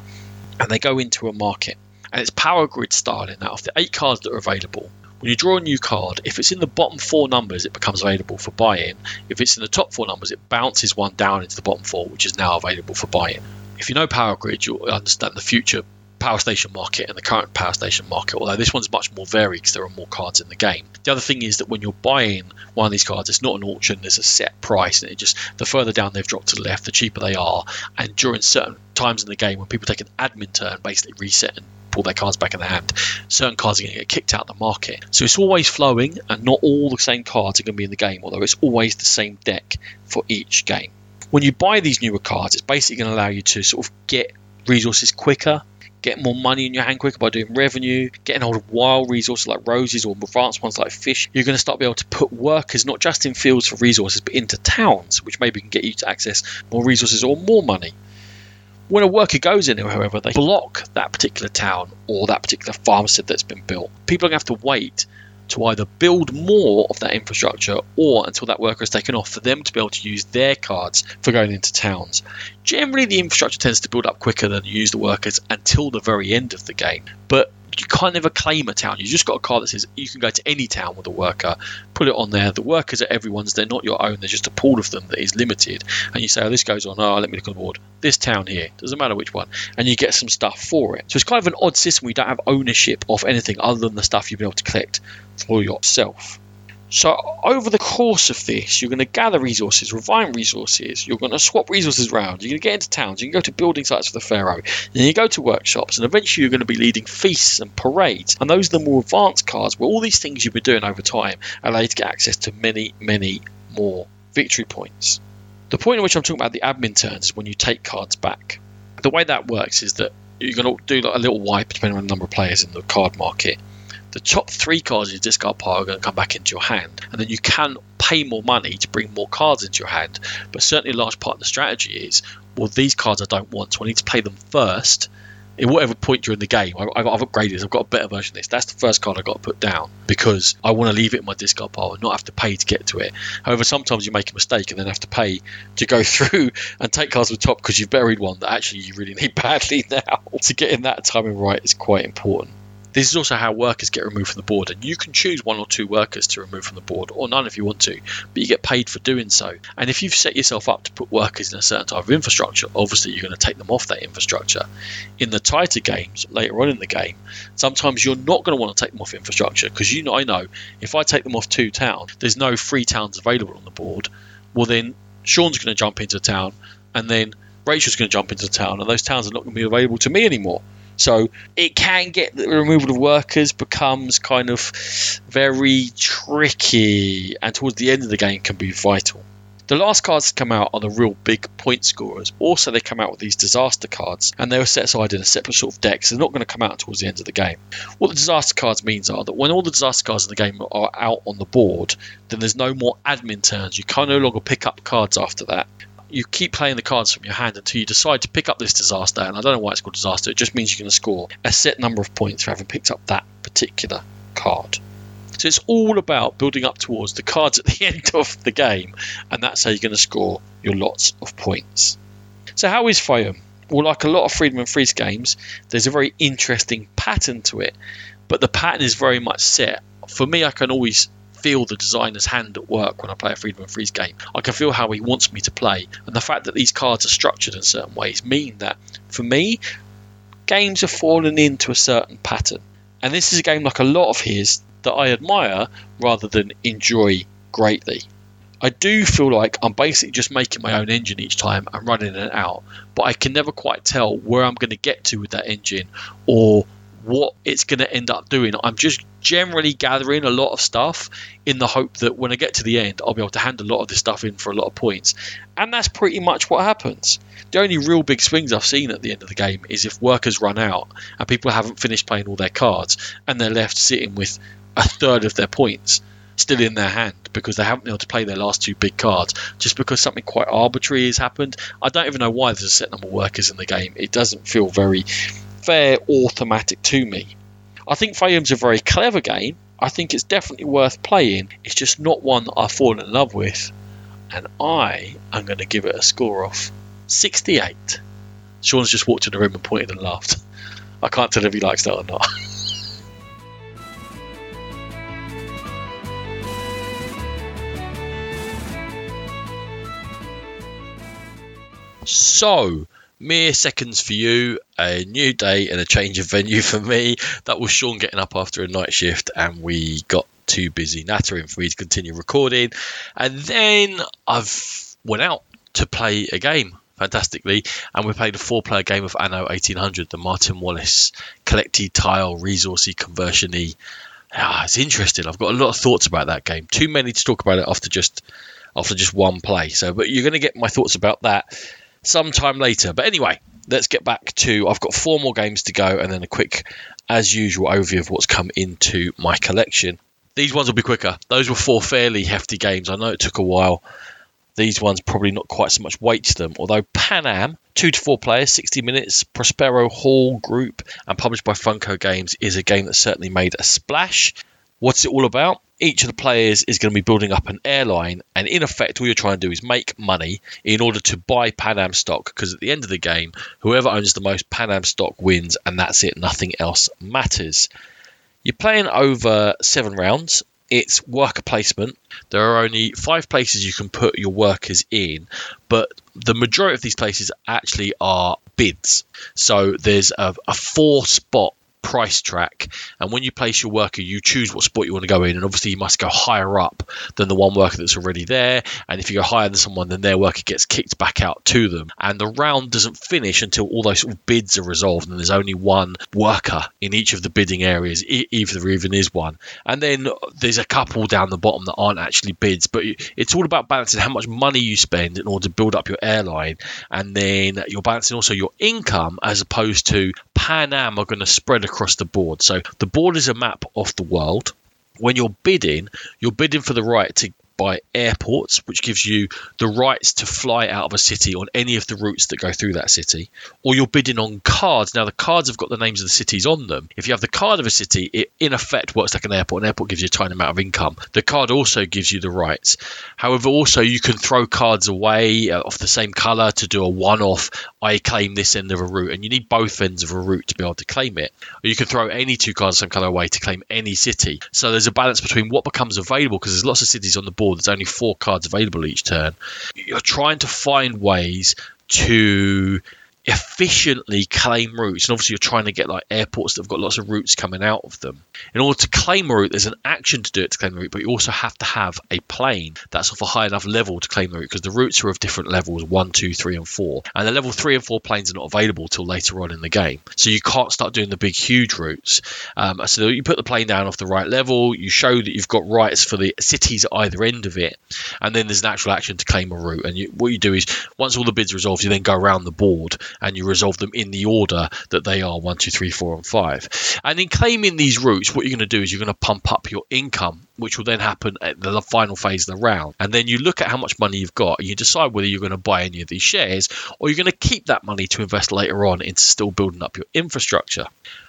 and they go into a market. And it's power grid style in that of the eight cards that are available. When you draw a new card, if it's in the bottom four numbers, it becomes available for buy-in. If it's in the top four numbers, it bounces one down into the bottom four, which is now available for buy-in. If you know Power Grid, you'll understand the future power station market and the current power station market, although this one's much more varied because there are more cards in the game. The other thing is that when you're buying one of these cards, it's not an auction, there's a set price, and it just the further down they've dropped to the left, the cheaper they are. And during certain times in the game, when people take an admin turn, basically reset and pull their cards back in their hand, certain cards are going to get kicked out of the market. So it's always flowing, and not all the same cards are going to be in the game, although it's always the same deck for each game. When you buy these newer cards, it's basically going to allow you to sort of get resources quicker get more money in your hand quicker by doing revenue, getting hold of wild resources like roses or advanced ones like fish. You're going to start being able to put workers not just in fields for resources, but into towns, which maybe can get you to access more resources or more money. When a worker goes in, there, however, they block that particular town or that particular farmstead that's been built. People are going to have to wait to either build more of that infrastructure or until that worker is taken off for them to be able to use their cards for going into towns. Generally, the infrastructure tends to build up quicker than you use the workers until the very end of the game, but you can't ever claim a town. You've just got a card that says you can go to any town with a worker, put it on there. The workers are everyone's. They're not your own. There's just a pool of them that is limited. And you say, oh, this goes on. Oh, let me look on the board. This town here doesn't matter which one, and you get some stuff for it. So it's kind of an odd system. you don't have ownership of anything other than the stuff you've been able to collect for yourself. So over the course of this, you're going to gather resources, refine resources. You're going to swap resources around. You're going to get into towns. You can go to building sites for the pharaoh. Then you go to workshops, and eventually you're going to be leading feasts and parades. And those are the more advanced cards, where all these things you've been doing over time allow you to get access to many, many more victory points. The point in which I'm talking about the admin turns is when you take cards back. The way that works is that you're going to do a little wipe depending on the number of players in the card market the top three cards in your discard pile are going to come back into your hand, and then you can pay more money to bring more cards into your hand. But certainly, a large part of the strategy is well, these cards I don't want, so I need to play them first. In whatever point during the game, I, have upgraded this. I've got a better version of this. That's the first card I've got to put down because I want to leave it in my discard pile and not have to pay to get to it. However, sometimes you make a mistake and then have to pay to go through and take cards from the top because you've buried one that actually you really need badly now. to get in that timing right is quite important. This is also how workers get removed from the board, and you can choose one or two workers to remove from the board, or none if you want to, but you get paid for doing so. And if you've set yourself up to put workers in a certain type of infrastructure, obviously you're going to take them off that infrastructure. In the tighter games, later on in the game, sometimes you're not going to want to take them off infrastructure because you know, I know if I take them off two towns, there's no free towns available on the board. Well, then Sean's going to jump into town, and then Rachel's going to jump into town, and those towns are not going to be available to me anymore. So it can get the removal of workers becomes kind of very tricky, and towards the end of the game can be vital. The last cards to come out are the real big point scorers. Also, they come out with these disaster cards, and they were set aside in a separate sort of deck, so they're not going to come out towards the end of the game. What the disaster cards means are that when all the disaster cards in the game are out on the board, then there's no more admin turns. You can no longer pick up cards after that you keep playing the cards from your hand until you decide to pick up this disaster. And I don't know why it's called disaster. It just means you're going to score a set number of points for having picked up that particular card. So it's all about building up towards the cards at the end of the game, and that's how you're going to score your lots of points. So how is Faiyum? Well, like a lot of Friedemann Friese games, there's a very interesting pattern to it, but the pattern is very much set. For me, I can always feel the designer's hand at work when I play a Friedemann Friese game. I can feel how he wants me to play. And the fact that these cards are structured in certain ways mean that, for me, games have fallen into a certain pattern. And this is a game like a lot of his that I admire rather than enjoy greatly. I do feel like I'm basically just making my own engine each time and running it out, but I can never quite tell where I'm going to get to with that engine or what it's going to end up doing. I'm just generally gathering a lot of stuff in the hope that when I get to the end, I'll be able to hand a lot of this stuff in for a lot of points. And that's pretty much what happens. The only real big swings I've seen at the end of the game is if workers run out and people haven't finished playing all their cards and they're left sitting with a third of their points still in their hand because they haven't been able to play their last two big cards just because something quite arbitrary has happened. I don't even know why there's a set number of workers in the game. It doesn't feel very fair or thematic to me. I think Faiyum's a very clever game. I think it's definitely worth playing. It's just not one that I've fallen in love with. And I am going to give it a score of 68. Sean's just walked in the room and pointed and laughed. I can't tell if he likes that or not. so, mere seconds for you, a new day and a change of venue for me. That was Sean getting up after a night shift, and we got too busy nattering for me to continue recording. And then I've went out to play a game fantastically, and we played a four-player game of Anno 1800, the Martin Wallace collecty tile resourcey conversiony. Ah, it's interesting. I've got a lot of thoughts about that game. Too many to talk about it after just after just one play. So, but you're going to get my thoughts about that sometime later. But anyway, let's get back to. I've got four more games to go, and then a quick, as usual, overview of what's come into my collection. These ones will be quicker. Those were four fairly hefty games. I know it took a while. These ones probably not quite so much weight to them. Although Pan Am, two to four players, 60 minutes, Prospero Hall Group, and published by Funko Games, is a game that certainly made a splash. What's it all about? Each of the players is going to be building up an airline, and in effect, all you're trying to do is make money in order to buy Pan Am stock. Because at the end of the game, whoever owns the most Pan Am stock wins, and that's it. Nothing else matters. You're playing over seven rounds. It's worker placement. There are only five places you can put your workers in, but the majority of these places actually are bids. So there's a, a four spot price track. And when you place your worker, you choose what spot you want to go in. And obviously, you must go higher up than the one worker that's already there. And if you go higher than someone, then their worker gets kicked back out to them. And the round doesn't finish until all those sort of bids are resolved. And there's only one worker in each of the bidding areas, if there even is one. And then there's a couple down the bottom that aren't actually bids. But it's all about balancing how much money you spend in order to build up your airline. And then you're balancing also your income as opposed to Pan Am are going to spread across across the board. So the board is a map of the world. When you're bidding, you're bidding for the right to by airports, which gives you the rights to fly out of a city on any of the routes that go through that city, or you're bidding on cards. Now, the cards have got the names of the cities on them. If you have the card of a city, it in effect works like an airport. An airport gives you a tiny amount of income. The card also gives you the rights. However, also you can throw cards away uh, of the same color to do a one off, I claim this end of a route, and you need both ends of a route to be able to claim it. Or you can throw any two cards the same color away to claim any city. So there's a balance between what becomes available because there's lots of cities on the board There's only four cards available each turn. You're trying to find ways to efficiently claim routes. And obviously, you're trying to get like airports that have got lots of routes coming out of them. In order to claim a route, there's an action to do it to claim a route, but you also have to have a plane that's of a high enough level to claim the route because the routes are of different levels one, two, three, and four. And the level three and four planes are not available till later on in the game. So you can't start doing the big, huge routes. Um, so you put the plane down off the right level, you show that you've got rights for the cities at either end of it, and then there's an actual action to claim a route. And you, what you do is once all the bids are resolved, you then go around the board and you resolve them in the order that they are one, two, three, four, and five. And in claiming these routes, what you're going to do is you're going to pump up your income, which will then happen at the final phase of the round. And then you look at how much money you've got, and you decide whether you're going to buy any of these shares or you're going to keep that money to invest later on into still building up your infrastructure.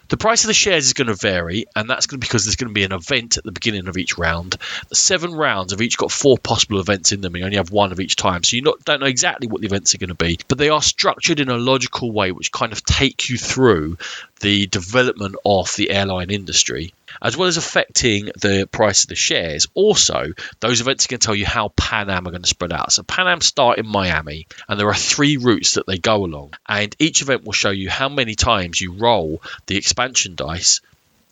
The price of the shares is going to vary, and that's going to because there's going to be an event at the beginning of each round. The seven rounds have each got four possible events in them, and you only have one of each time, so you not, don't know exactly what the events are going to be, but they are structured in a logical way, which kind of take you through the development of the airline industry as well as affecting the price of the shares. Also, those events can tell you how Pan Am are going to spread out. So Pan Am start in Miami, and there are three routes that they go along, and each event will show you how many times you roll the expansion dice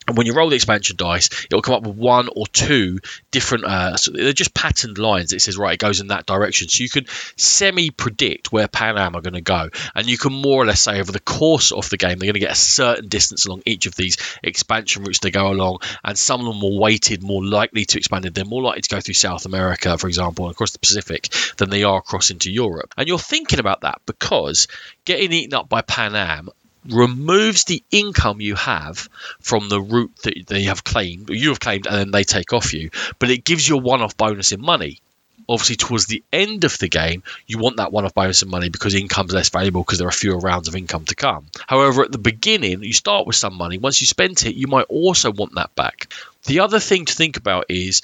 and when you roll the expansion dice, it'll come up with one or two different. Uh, so they're just patterned lines. It says right, it goes in that direction. So you can semi-predict where Pan Am are going to go, and you can more or less say over the course of the game they're going to get a certain distance along each of these expansion routes they go along, and some of them are weighted more likely to expand. They're more likely to go through South America, for example, and across the Pacific than they are across into Europe. And you're thinking about that because getting eaten up by Pan Am removes the income you have from the route that they have claimed, or you have claimed, and then they take off you. But it gives you a one-off bonus in money. Obviously, towards the end of the game, you want that one-off bonus in money because income's less valuable because there are fewer rounds of income to come. However, at the beginning, you start with some money. Once you spent it, you might also want that back. The other thing to think about is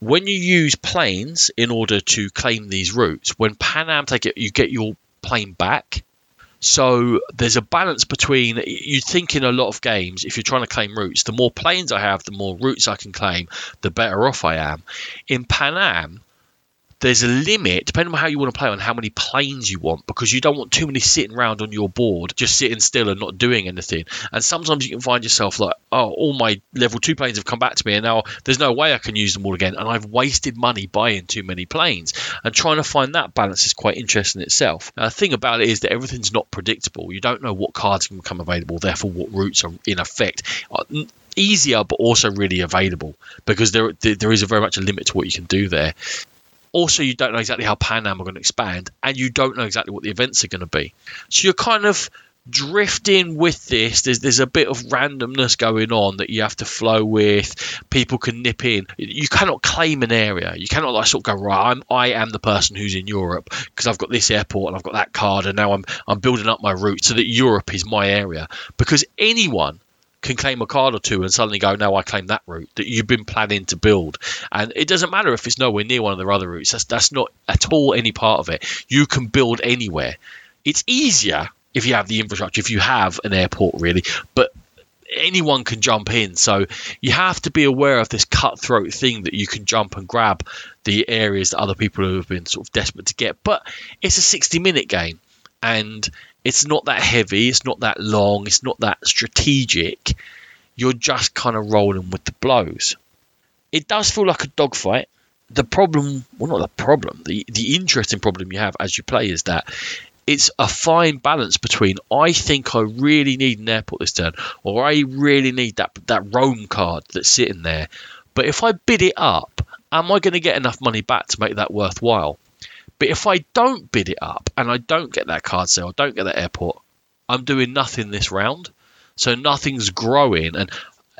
when you use planes in order to claim these routes, when Pan Am take it, you get your plane back so there's a balance between you think in a lot of games, if you're trying to claim routes, the more planes I have, the more routes I can claim, the better off I am. In Pan Am, there's a limit depending on how you want to play on how many planes you want because you don't want too many sitting around on your board just sitting still and not doing anything. And sometimes you can find yourself like oh all my level 2 planes have come back to me and now there's no way I can use them all again and I've wasted money buying too many planes. And trying to find that balance is quite interesting itself. Now, the thing about it is that everything's not predictable. You don't know what cards can become available therefore what routes are in effect uh, easier but also really available because there there is a very much a limit to what you can do there also, you don't know exactly how Pan Am are going to expand, and you don't know exactly what the events are going to be. So you're kind of drifting with this. There's there's a bit of randomness going on that you have to flow with. People can nip in. You cannot claim an area. You cannot like sort of go right. I'm I am the person who's in Europe because I've got this airport and I've got that card and now I'm I'm building up my route so that Europe is my area because anyone can claim a card or two and suddenly go, no, I claim that route that you've been planning to build. And it doesn't matter if it's nowhere near one of their other routes. That's, that's not at all any part of it. You can build anywhere. It's easier if you have the infrastructure, if you have an airport, really. But anyone can jump in. So you have to be aware of this cutthroat thing that you can jump and grab the areas that other people have been sort of desperate to get. But it's a 60 minute game and it's not that heavy, it's not that long, it's not that strategic. You're just kind of rolling with the blows. It does feel like a dogfight. The problem, well, not the problem, the, the interesting problem you have as you play is that it's a fine balance between I think I really need an airport this turn, or I really need that that Rome card that's sitting there. But if I bid it up, am I going to get enough money back to make that worthwhile? But if I don't bid it up and I don't get that card sale, don't get that airport, I'm doing nothing this round. So nothing's growing, and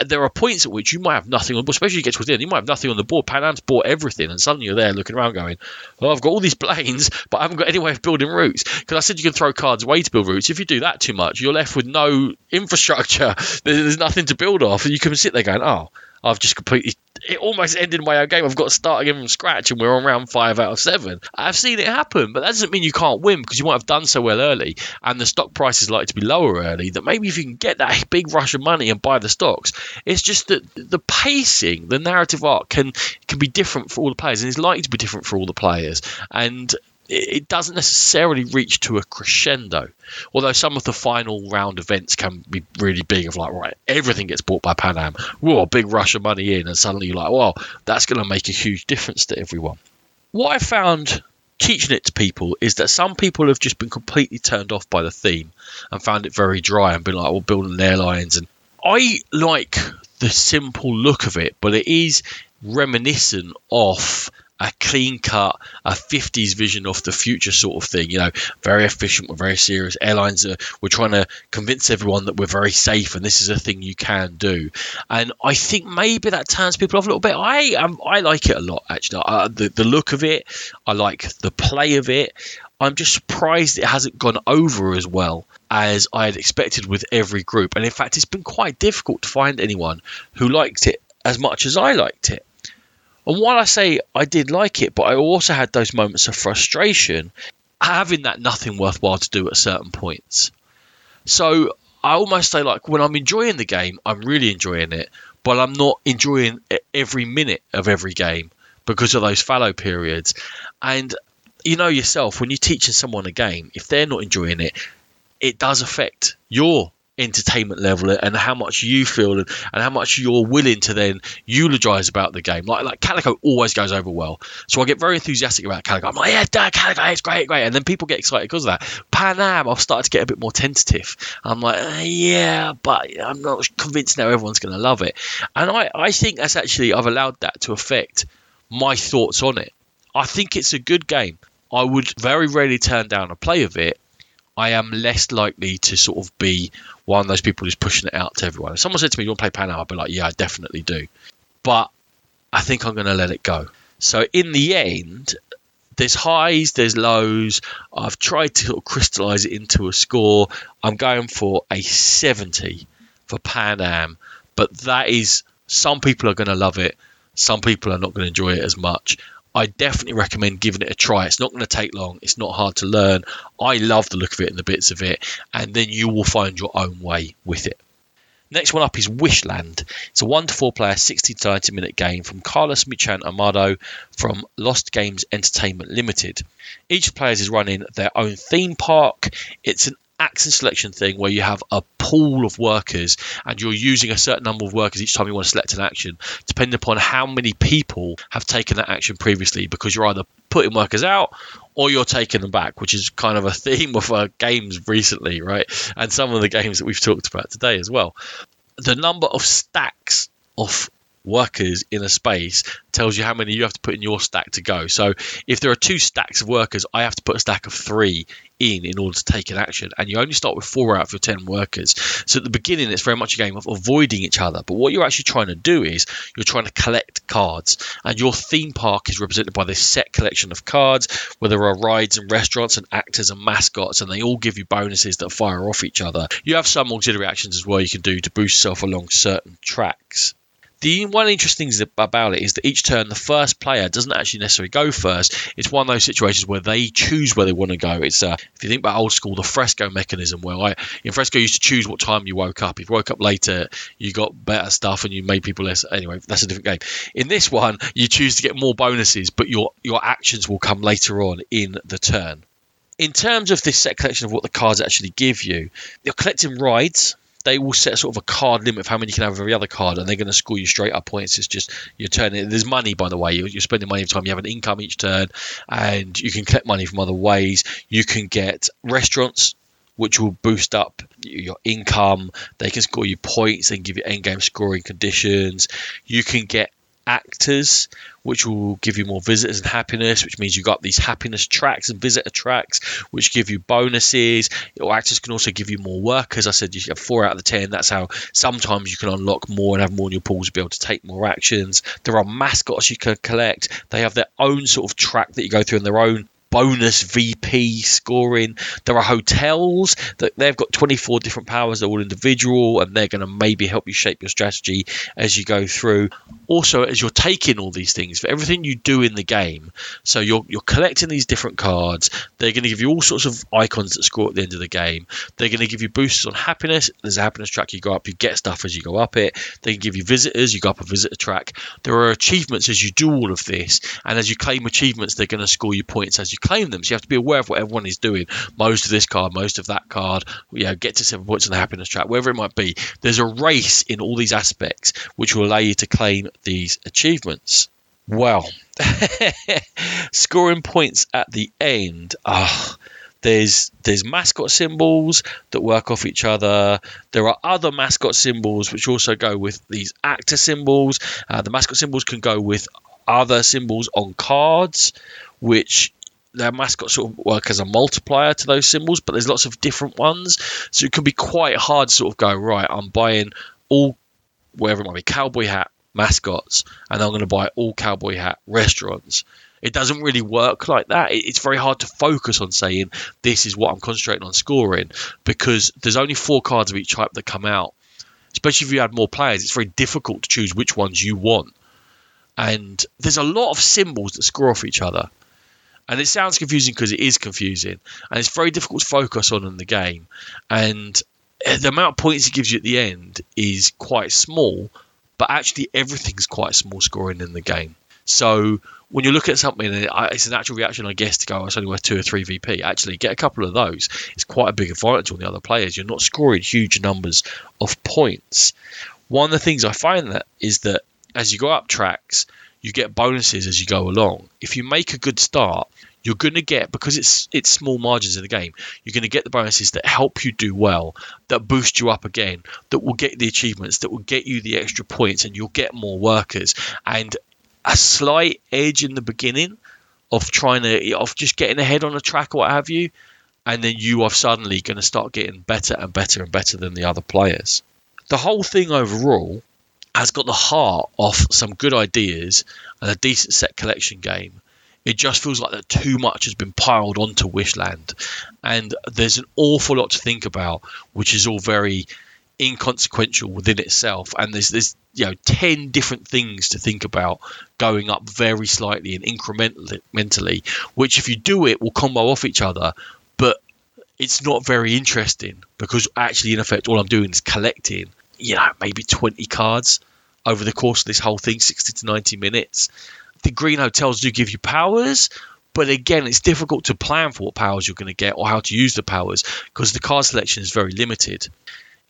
there are points at which you might have nothing on, board, especially you get towards the end, you might have nothing on the board. Pan Am's bought everything, and suddenly you're there looking around going, "Well, I've got all these planes, but I haven't got any way of building routes." Because I said you can throw cards away to build routes. If you do that too much, you're left with no infrastructure. There's nothing to build off, and you can sit there going, "Oh, I've just completely. It almost ended my own game. I've got to start again from scratch, and we're on round five out of seven. I've seen it happen, but that doesn't mean you can't win because you might have done so well early, and the stock price is likely to be lower early. That maybe if you can get that big rush of money and buy the stocks, it's just that the pacing, the narrative arc can can be different for all the players, and it's likely to be different for all the players. And it doesn't necessarily reach to a crescendo. Although some of the final round events can be really big, of like, right, everything gets bought by Pan Am. Whoa, big rush of money in, and suddenly you're like, well, that's going to make a huge difference to everyone. What I found teaching it to people is that some people have just been completely turned off by the theme and found it very dry and been like, well, building airlines. And I like the simple look of it, but it is reminiscent of a clean cut, a 50s vision of the future sort of thing. You know, very efficient, we're very serious. Airlines are, we're trying to convince everyone that we're very safe and this is a thing you can do. And I think maybe that turns people off a little bit. I um, I like it a lot, actually. Uh, the, the look of it, I like the play of it. I'm just surprised it hasn't gone over as well as I had expected with every group. And in fact, it's been quite difficult to find anyone who liked it as much as I liked it. And while I say I did like it, but I also had those moments of frustration having that nothing worthwhile to do at certain points. So I almost say like when I'm enjoying the game, I'm really enjoying it, but I'm not enjoying every minute of every game because of those fallow periods. And you know yourself when you're teaching someone a game, if they're not enjoying it, it does affect your entertainment level and how much you feel and, and how much you're willing to then eulogize about the game. Like like Calico always goes over well, so I get very enthusiastic about Calico. I'm like, yeah, Dad, Calico, it's great, great, and then people get excited because of that. Pan Am, I've started to get a bit more tentative. I'm like, uh, yeah, but I'm not convinced now everyone's going to love it, and I I think that's actually I've allowed that to affect my thoughts on it. I think it's a good game. I would very rarely turn down a play of it I am less likely to sort of be one of those people who's pushing it out to everyone. If someone said to me, "You want to play Pan Am?" I'd be like, "Yeah, I definitely do," but I think I'm going to let it go. So in the end, there's highs, there's lows. I've tried to sort of crystallize it into a score. I'm going for a 70 for Pan Am, but that is some people are going to love it, some people are not going to enjoy it as much. I definitely recommend giving it a try. It's not going to take long. It's not hard to learn. I love the look of it and the bits of it, and then you will find your own way with it. Next one up is Wishland. It's a one to four player, 60 to 90 minute game from Carlos Michan Amado from Lost Games Entertainment Limited. Each players is running their own theme park. It's an action selection thing where you have a pool of workers and you're using a certain number of workers each time you want to select an action, depending upon how many people have taken that action previously, because you're either putting workers out or you're taking them back, which is kind of a theme of our games recently, right? And some of the games that we've talked about today as well. The number of stacks of workers in a space tells you how many you have to put in your stack to go. So if there are two stacks of workers, I have to put a stack of three in in order to take an action. And you only start with four out of your 10 workers. So at the beginning, it's very much a game of avoiding each other. But what you're actually trying to do is you're trying to collect cards. And your theme park is represented by this set collection of cards where there are rides and restaurants and actors and mascots. And they all give you bonuses that fire off each other. You have some auxiliary actions as well you can do to boost yourself along certain tracks. The one interesting thing about it is that each turn the first player doesn't actually necessarily go first. It's one of those situations where they choose where they want to go. It's uh, if you think about old school, the fresco mechanism where I in fresco you used to choose what time you woke up. If you woke up later, you got better stuff and you made people less. Anyway, that's a different game. In this one, you choose to get more bonuses, but your your actions will come later on in the turn. In terms of this set collection of what the cards actually give you, you're collecting rides they will set sort of a card limit of how many you can have every other card, and they're going to score you straight up points. It's just you're turning. There's money, by the way. You're, you're spending money every time. You have an income each turn, and you can collect money from other ways. You can get restaurants which will boost up your income. They can score you points and give you end game scoring conditions. You can get actors, which will give you more visitors and happiness, which means you've got these happiness tracks and visitor tracks, which give you bonuses. Your actors can also give you more workers. I said you have four out of the ten. That's how sometimes you can unlock more and have more in your pools to be able to take more actions. There are mascots you can collect. They have their own sort of track that you go through and their own bonus VP scoring. There are hotels that they've got 24 different powers, they're all individual, and they're going to maybe help you shape your strategy as you go through. Also, as you're taking all these things for everything you do in the game, so you're you're collecting these different cards. They're going to give you all sorts of icons that score at the end of the game. They're going to give you boosts on happiness. There's a happiness track you go up, you get stuff as you go up it. They can give you visitors, you go up a visitor track. There are achievements as you do all of this, and as you claim achievements, they're going to score you points as you you claim them. So you have to be aware of what everyone is doing. Most of this card, most of that card, you know, get to seven points on the happiness track, wherever it might be. There's a race in all these aspects which will allow you to claim these achievements. Well, scoring points at the end. Ah, there's there's mascot symbols that work off each other. There are other mascot symbols which also go with these actor symbols. Uh, the mascot symbols can go with other symbols on cards, which their mascot sort of work as a multiplier to those symbols, but there's lots of different ones. So it can be quite hard to sort of go, right, I'm buying all, wherever it might be, cowboy hat mascots, and I'm going to buy all cowboy hat restaurants. It doesn't really work like that. It's very hard to focus on saying this is what I'm concentrating on scoring because there's only four cards of each type that come out. Especially if you add more players, it's very difficult to choose which ones you want. And there's a lot of symbols that score off each other. And it sounds confusing because it is confusing, and it's very difficult to focus on in the game. And the amount of points it gives you at the end is quite small, but actually everything's quite small scoring in the game. So when you look at something, it's a natural reaction, I guess, to go, oh, it's only worth two or three VP. Actually, get a couple of those. It's quite a big advantage on the other players. You're not scoring huge numbers of points. One of the things I find that is that as you go up tracks, you get bonuses as you go along. If you make a good start, you're going to get because it's it's small margins in the game. You're going to get the bonuses that help you do well, that boost you up again, that will get the achievements, that will get you the extra points, and you'll get more workers. And a slight edge in the beginning of trying to of just getting ahead on a track or what have you, and then you are suddenly going to start getting better and better and better than the other players. The whole thing overall has got the heart of some good ideas and a decent set collection game. It just feels like that too much has been piled onto Wishland, and there's an awful lot to think about, which is all very inconsequential within itself. And there's there's you know ten different things to think about going up very slightly and incrementally, which if you do it will combo off each other, but it's not very interesting because actually in effect all I'm doing is collecting you know, maybe 20 cards over the course of this whole thing, 60 to 90 minutes. The green hotels do give you powers, but again, it's difficult to plan for what powers you're going to get or how to use the powers because the card selection is very limited.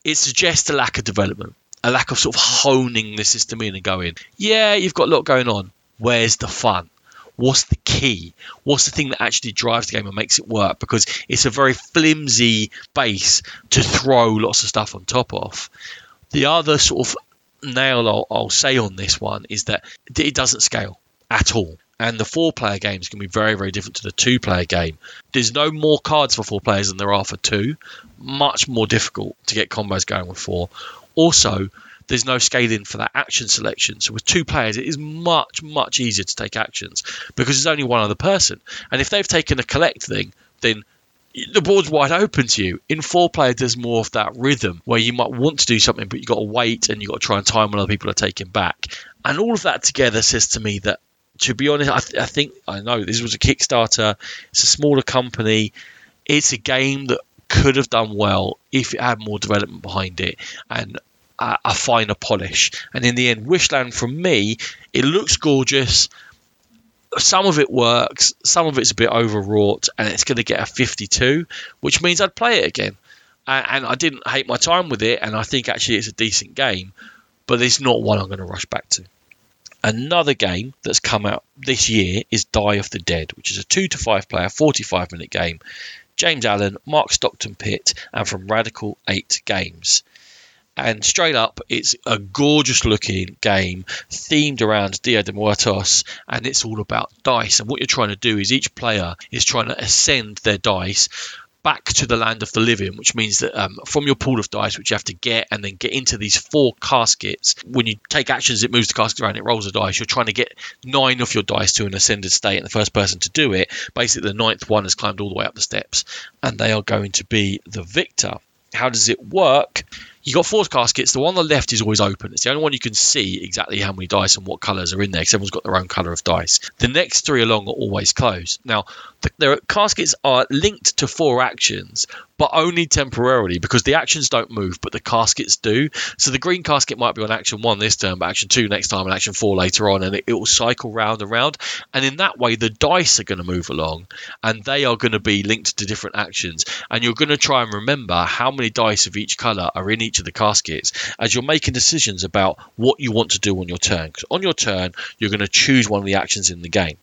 It suggests a lack of development, a lack of sort of honing the system in and going, yeah, you've got a lot going on. Where's the fun? What's the key? What's the thing that actually drives the game and makes it work? Because it's a very flimsy base to throw lots of stuff on top of. The other sort of nail I'll, I'll say on this one is that it doesn't scale at all. And the four player game is going to be very, very different to the two player game. There's no more cards for four players than there are for two. Much more difficult to get combos going with four. Also, there's no scaling for that action selection. So with two players, it is much, much easier to take actions because there's only one other person. And if they've taken a collect thing, then the board's wide open to you. In four player, there's more of that rhythm where you might want to do something, but you've got to wait and you've got to try and time when other people are taking back. And all of that together says to me that, to be honest, I, th- I think, I know this was a Kickstarter, it's a smaller company, it's a game that could have done well if it had more development behind it and a, a finer polish. And in the end, Wishland, from me, it looks gorgeous some of it works, some of it's a bit overwrought, and it's going to get a 52, which means I'd play it again. And, and, I didn't hate my time with it, and I think actually it's a decent game, but it's not one I'm going to rush back to. Another game that's come out this year is Die of the Dead, which is a two to five player, 45 minute game. James Allen, Mark Stockton Pitt, and from Radical 8 Games. And straight up, it's a gorgeous looking game themed around Dia de Muertos, and it's all about dice. And what you're trying to do is each player is trying to ascend their dice back to the land of the living, which means that um, from your pool of dice, which you have to get and then get into these four caskets, when you take actions, it moves the casket around, it rolls a dice. You're trying to get nine of your dice to an ascended state, and the first person to do it, basically the ninth one has climbed all the way up the steps, and they are going to be the victor. How does it work? You got four caskets. The one on the left is always open. It's the only one you can see exactly how many dice and what colours are in there because everyone's got their own colour of dice. The next three along are always closed. Now, the, caskets are linked to four actions, but only temporarily because the actions don't move, but the caskets do. So the green casket might be on action one this turn, but action two next time, and action four later on, and it, it will cycle round and round. And in that way, the dice are going to move along, and they are going to be linked to different actions. And you're going to try and remember how many dice of each colour are in each of the caskets as you're making decisions about what you want to do on your turn. Because on your turn, you're going to choose one of the actions in the game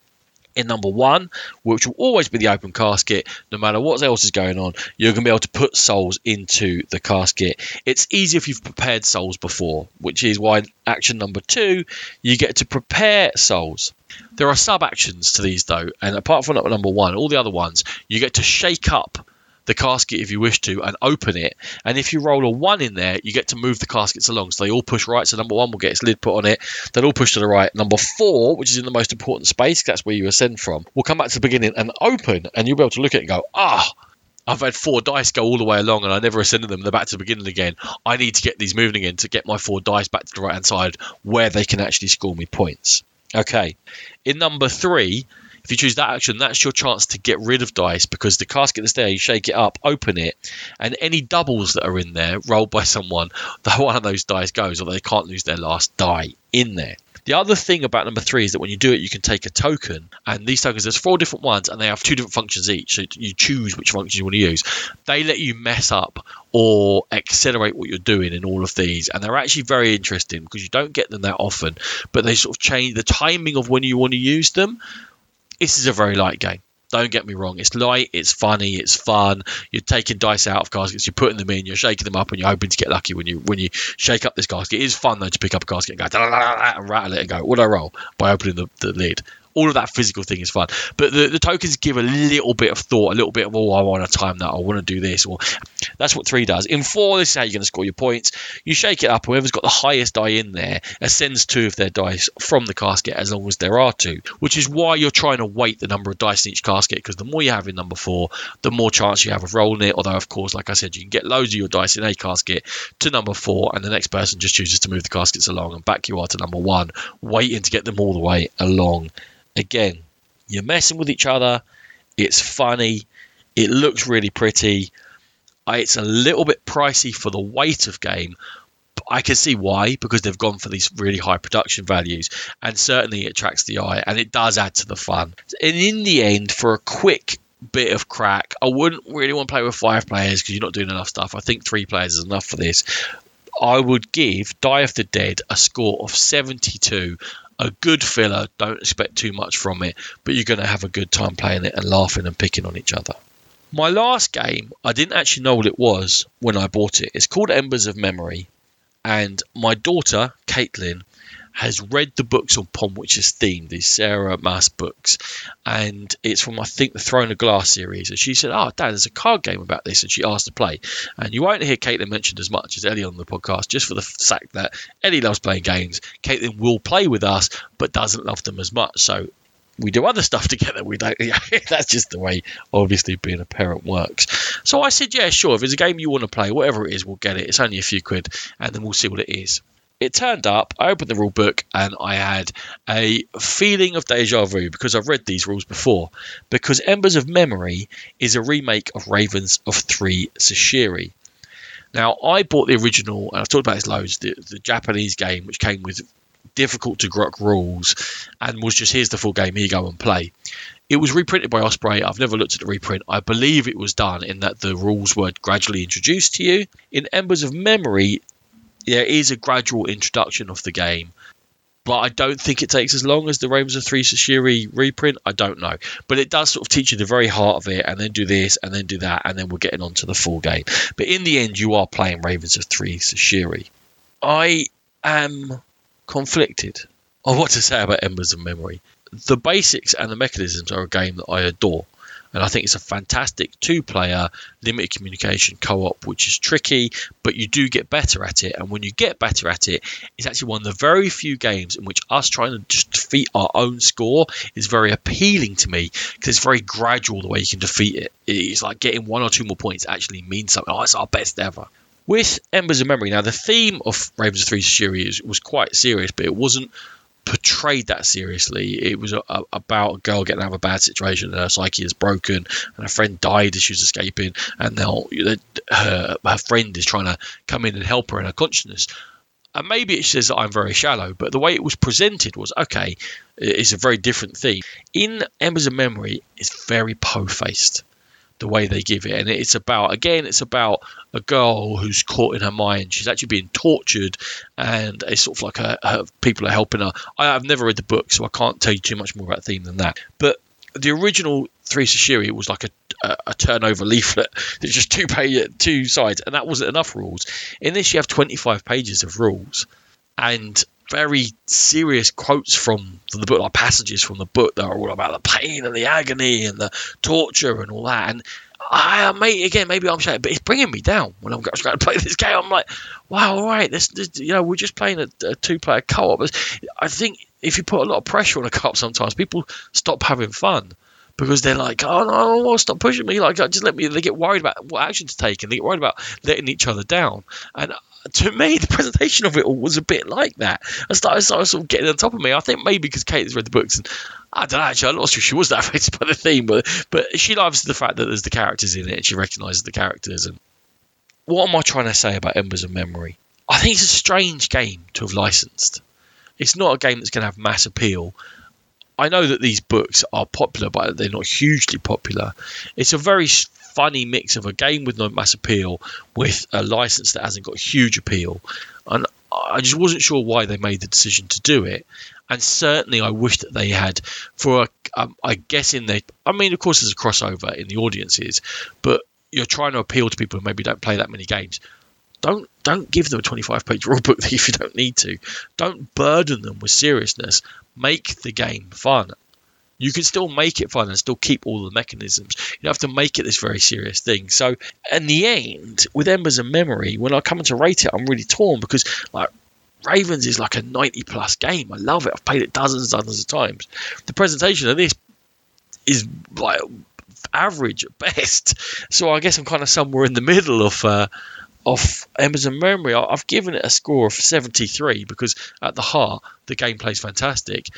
in number one, which will always be the open casket, no matter what else is going on, you're going to be able to put souls into the casket. It's easy if you've prepared souls before, which is why action number two, you get to prepare souls. There are sub actions to these though, and apart from number one, all the other ones, you get to shake up the casket if you wish to and open it. And if you roll a one in there, you get to move the caskets along. So they all push right. So number one will get its lid put on it. They'll all push to the right. Number four, which is in the most important space, that's where you ascend from, will come back to the beginning and open. And you'll be able to look at it and go, ah. I've had four dice go all the way along and I never ascended them. They're back to the beginning again. I need to get these moving again to get my four dice back to the right hand side where they can actually score me points. Okay. In number three, if you choose that action, that's your chance to get rid of dice because the casket that's there, you shake it up, open it, and any doubles that are in there rolled by someone, the one of those dice goes, or they can't lose their last die in there. The other thing about number three is that when you do it, you can take a token, and these tokens, there's four different ones, and they have two different functions each. So you choose which function you want to use. They let you mess up or accelerate what you're doing in all of these, and they're actually very interesting because you don't get them that often, but they sort of change the timing of when you want to use them this is a very light game. Don't get me wrong. It's light, it's funny, it's fun. You're taking dice out of caskets, you're putting them in, you're shaking them up, and you're hoping to get lucky when you when you shake up this casket. It is fun though to pick up a casket and go and rattle it and go, what I roll? By opening the, the lid all of that physical thing is fun. But the, the tokens give a little bit of thought, a little bit of, oh, I want to time that, I want to do this. Or that's what three does. In four, this is how you're going to score your points. You shake it up, whoever's got the highest die in there ascends two of their dice from the casket as long as there are two, which is why you're trying to weight the number of dice in each casket because the more you have in number four, the more chance you have of rolling it. Although, of course, like I said, you can get loads of your dice in a casket to number four, and the next person just chooses to move the caskets along, and back you are to number one, waiting to get them all the way along again, you're messing with each other. It's funny. It looks really pretty. It's a little bit pricey for the weight of game. But I can see why because they've gone for these really high production values, and certainly it attracts the eye and it does add to the fun. And in the end, for a quick bit of crack, I wouldn't really want to play with five players because you're not doing enough stuff. I think three players is enough for this. I would give Die of the Dead a score of 72 a good filler. Don't expect too much from it, but you're going to have a good time playing it and laughing and picking on each other. My last game, I didn't actually know what it was when I bought it. It's called Embers of Memory, and my daughter Caitlin has read the books upon which is themed, these Sarah Maas books, and it's from I think the Throne of Glass series. And she said, "Oh, Dad, there's a card game about this," and she asked to play. And you won't hear Caitlin mentioned as much as Ellie on the podcast, just for the fact that Ellie loves playing games. Caitlin will play with us, but doesn't love them as much. So we do other stuff together. We don't. That's just the way, obviously, being a parent works. So I said, yeah, sure. If it's a game you want to play, whatever it is, we'll get it. It's only a few quid, and then we'll see what it is. It turned up, I opened the rule book, and I had a feeling of deja vu because I've read these rules before. Because Embers of Memory is a remake of Ravens of Thri Sahashri. Now, I bought the original, and I've talked about this loads, the, the Japanese game, which came with difficult to grok rules and was just here's the full game, here you go and play. It was reprinted by Osprey. I've never looked at the reprint. I believe it was done in that the rules were gradually introduced to you. In Embers of Memory, there is a gradual introduction of the game, but I don't think it takes as long as the Ravens of Thri Sahashri reprint. I don't know, but it does sort of teach you the very heart of it, and then do this, and then do that, and then we're getting on to the full game. But in the end, you are playing Ravens of Thri Sahashri. I am conflicted on what to say about Embers of Memory. The basics and the mechanisms are a game that I adore. And I think it's a fantastic two player limited communication co op, which is tricky, but you do get better at it. And when you get better at it, it's actually one of the very few games in which us trying to just defeat our own score is very appealing to me because it's very gradual the way you can defeat it. It's like getting one or two more points actually means something. Oh, it's our best ever. With Embers of Memory, now the theme of Ravens of Thri Sahashri was quite serious, but it wasn't portrayed that seriously. It was a, a, about a girl getting out of a bad situation and her psyche is broken, and her friend died as she was escaping, and now her, her friend is trying to come in and help her in her consciousness. And maybe it says that I'm very shallow, but the way it was presented was okay. It's a very different theme. In Embers of Memory, it's very po faced the way they give it. And it's about, again, it's about a girl who's caught in her mind. She's actually being tortured, and it's sort of like her, her people are helping her. I, have never read the book, so I can't tell you too much more about the theme than that. But the original Thri Sahashri was like a, a, a turnover leaflet. It's just two page, two sides, and that wasn't enough rules. In this, you have 25 pages of rules, and very serious quotes from, the book, like passages from the book that are all about the pain and the agony and the torture and all that. And I, may again, maybe I'm saying, but it's bringing me down when I'm trying to play this game. I'm like, wow, all right, this, this you know, we're just playing a, a two-player co-op. I think if you put a lot of pressure on a co-op, sometimes people stop having fun because they're like, oh no, stop pushing me. Like, just let me. They get worried about what action to take, and they get worried about letting each other down. And to me, the presentation of it all was a bit like that. I started, started sort of getting on top of me. I think maybe because Kate has read the books, and I don't know. Actually, I'm not sure she was that affected by the theme, but but she loves the fact that there's the characters in it, and she recognises the characters. And what am I trying to say about Embers of Memory? I think it's a strange game to have licensed. It's not a game that's going to have mass appeal. I know that these books are popular, but they're not hugely popular. It's a very funny mix of a game with no mass appeal with a license that hasn't got huge appeal. And I just wasn't sure why they made the decision to do it. And certainly, I wish that they had, for a, um, I guess in the, I mean, of course, there's a crossover in the audiences, but you're trying to appeal to people who maybe don't play that many games. Don't don't give them a 25 page rulebook if you don't need to. Don't burden them with seriousness. Make the game fun you can still make it fun and still keep all the mechanisms. You don't have to make it this very serious thing. So, in the end, with Embers of Memory, when I come to rate it, I'm really torn because like Ravens is like a 90 plus game. I love it. I've played it dozens and dozens of times. The presentation of this is like average at best. So I guess I'm kind of somewhere in the middle of. Uh, of Embers of Memory, I've given it a score of 73 because at the heart the gameplay is fantastic.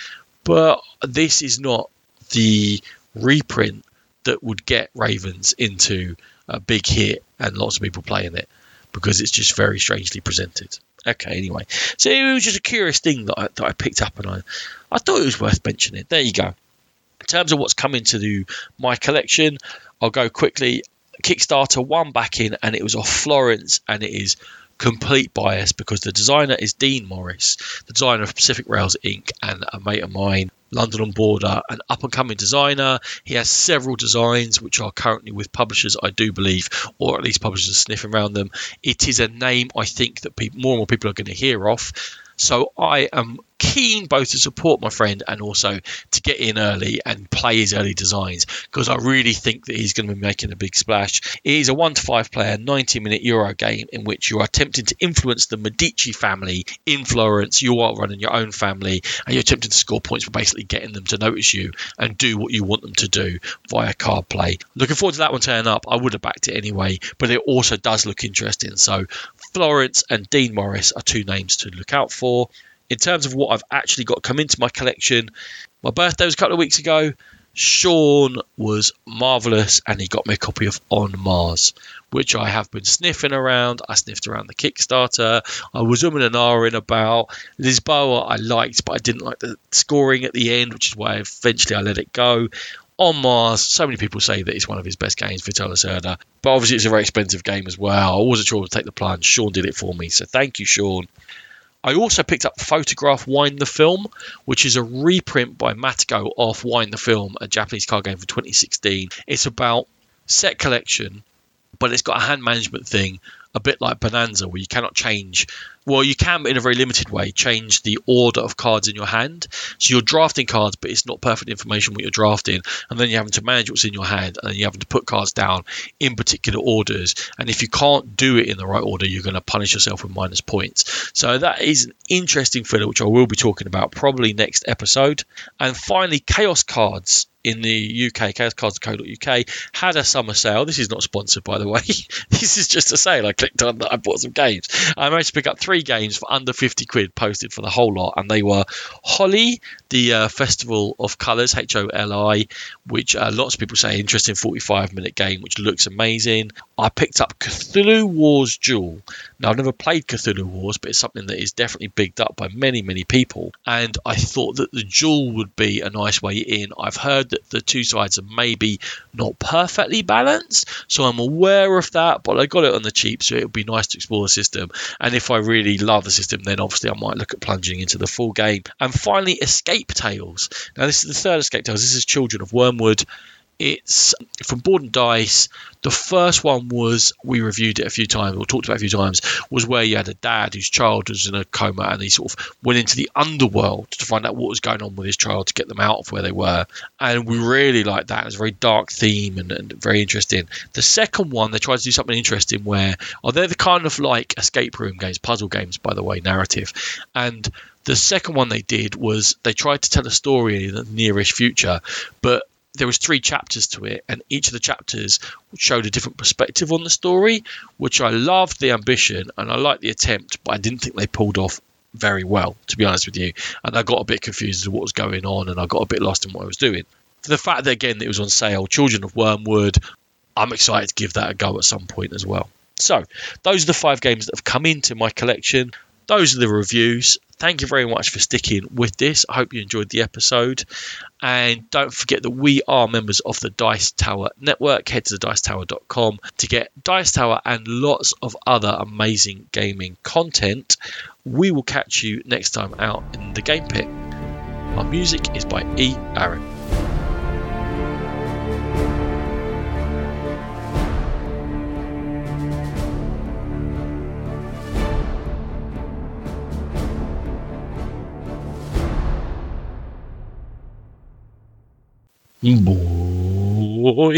But this is not the reprint that would get Ravens into a big hit and lots of people playing it because it's just very strangely presented. Okay, anyway, so it was just a curious thing that I, that I picked up and I, I thought it was worth mentioning. There you go. In terms of what's coming to my collection, I'll go quickly. Kickstarter one back in, and it was off Florence, and it is complete bias because the designer is Dean Morris, the designer of Pacific Rails Inc. and a mate of mine, London on Border, an up and coming designer. He has several designs which are currently with publishers, I do believe, or at least publishers sniffing around them. It is a name I think that people, more and more people are going to hear of. So I am keen both to support my friend and also to get in early and play his early designs because I really think that he's going to be making a big splash. It is a one to five player 90 minute Euro game in which you are attempting to influence the Medici family in Florence. You are running your own family and you're attempting to score points by basically getting them to notice you and do what you want them to do via card play. Looking forward to that one turning up. I would have backed it anyway, but it also does look interesting. So Florence and Dean Morris are two names to look out for in terms of what I've actually got come into my collection, my birthday was a couple of weeks ago. Sean was marvelous and he got me a copy of On Mars, which I have been sniffing around. I sniffed around the Kickstarter. I was umming and ahhing about. Lisboa I liked, but I didn't like the scoring at the end, which is why eventually I let it go. On Mars, so many people say that it's one of his best games, Vital Lacerda, but obviously it's a very expensive game as well. I wasn't sure to take the plunge. Sean did it for me, so thank you, Sean. I also picked up Photograph Wine the Film, which is a reprint by Matagot of Wine the Film, a Japanese card game from 2016. It's about set collection, but it's got a hand management thing a bit like Bonanza, where you cannot change. Well, you can, but in a very limited way, change the order of cards in your hand. So you're drafting cards, but it's not perfect information what you're drafting, and then you're having to manage what's in your hand, and you're having to put cards down in particular orders. And if you can't do it in the right order, you're going to punish yourself with minus points. So that is an interesting filler, which I will be talking about probably next episode. And finally, Chaos Cards in the UK, chaoscards.co.uk, had a summer sale. This is not sponsored, by the way. this is just a sale. I clicked on that. I bought some games. I managed to pick up three games for under 50 quid posted for the whole lot. And they were Holi, the uh, Festival of Colours, H O L I, which uh, lots of people say interesting 45 minute game, which looks amazing. I picked up Cthulhu Wars Duel. Now, I've never played Cthulhu Wars, but it's something that is definitely bigged up by many, many people. And I thought that the Duel would be a nice way in. I've heard that the two sides are maybe not perfectly balanced, so I'm aware of that, but I got it on the cheap, so it would be nice to explore the system. And if I really love the system, then obviously I might look at plunging into the full game. And finally, Escape Tales. Now, this is the third Escape Tales. This is Children of Wormwood. It's from Board and Dice. The first one was we reviewed it a few times or talked about it a few times. Was where you had a dad whose child was in a coma and he sort of went into the underworld to find out what was going on with his child to get them out of where they were. And we really liked that. It was a very dark theme and, and very interesting. The second one they tried to do something interesting where oh they're the kind of like escape room games, puzzle games by the way, narrative, and the second one they did was they tried to tell a story in the nearish future, but there was three chapters to it, and each of the chapters showed a different perspective on the story, which I loved the ambition and I liked the attempt, but I didn't think they pulled off very well, to be honest with you. And I got a bit confused as to what was going on, and I got a bit lost in what I was doing. For the fact that again it was on sale, Children of Wormwood, I'm excited to give that a go at some point as well. So, those are the five games that have come into my collection. Those are the reviews thank you very much for sticking with this. I hope you enjoyed the episode. And don't forget that we are members of the Dice Tower Network. Head to dicetower.com to get Dice Tower and lots of other amazing gaming content. We will catch you next time out in the game pit. Our music is by E. Aaron. Boy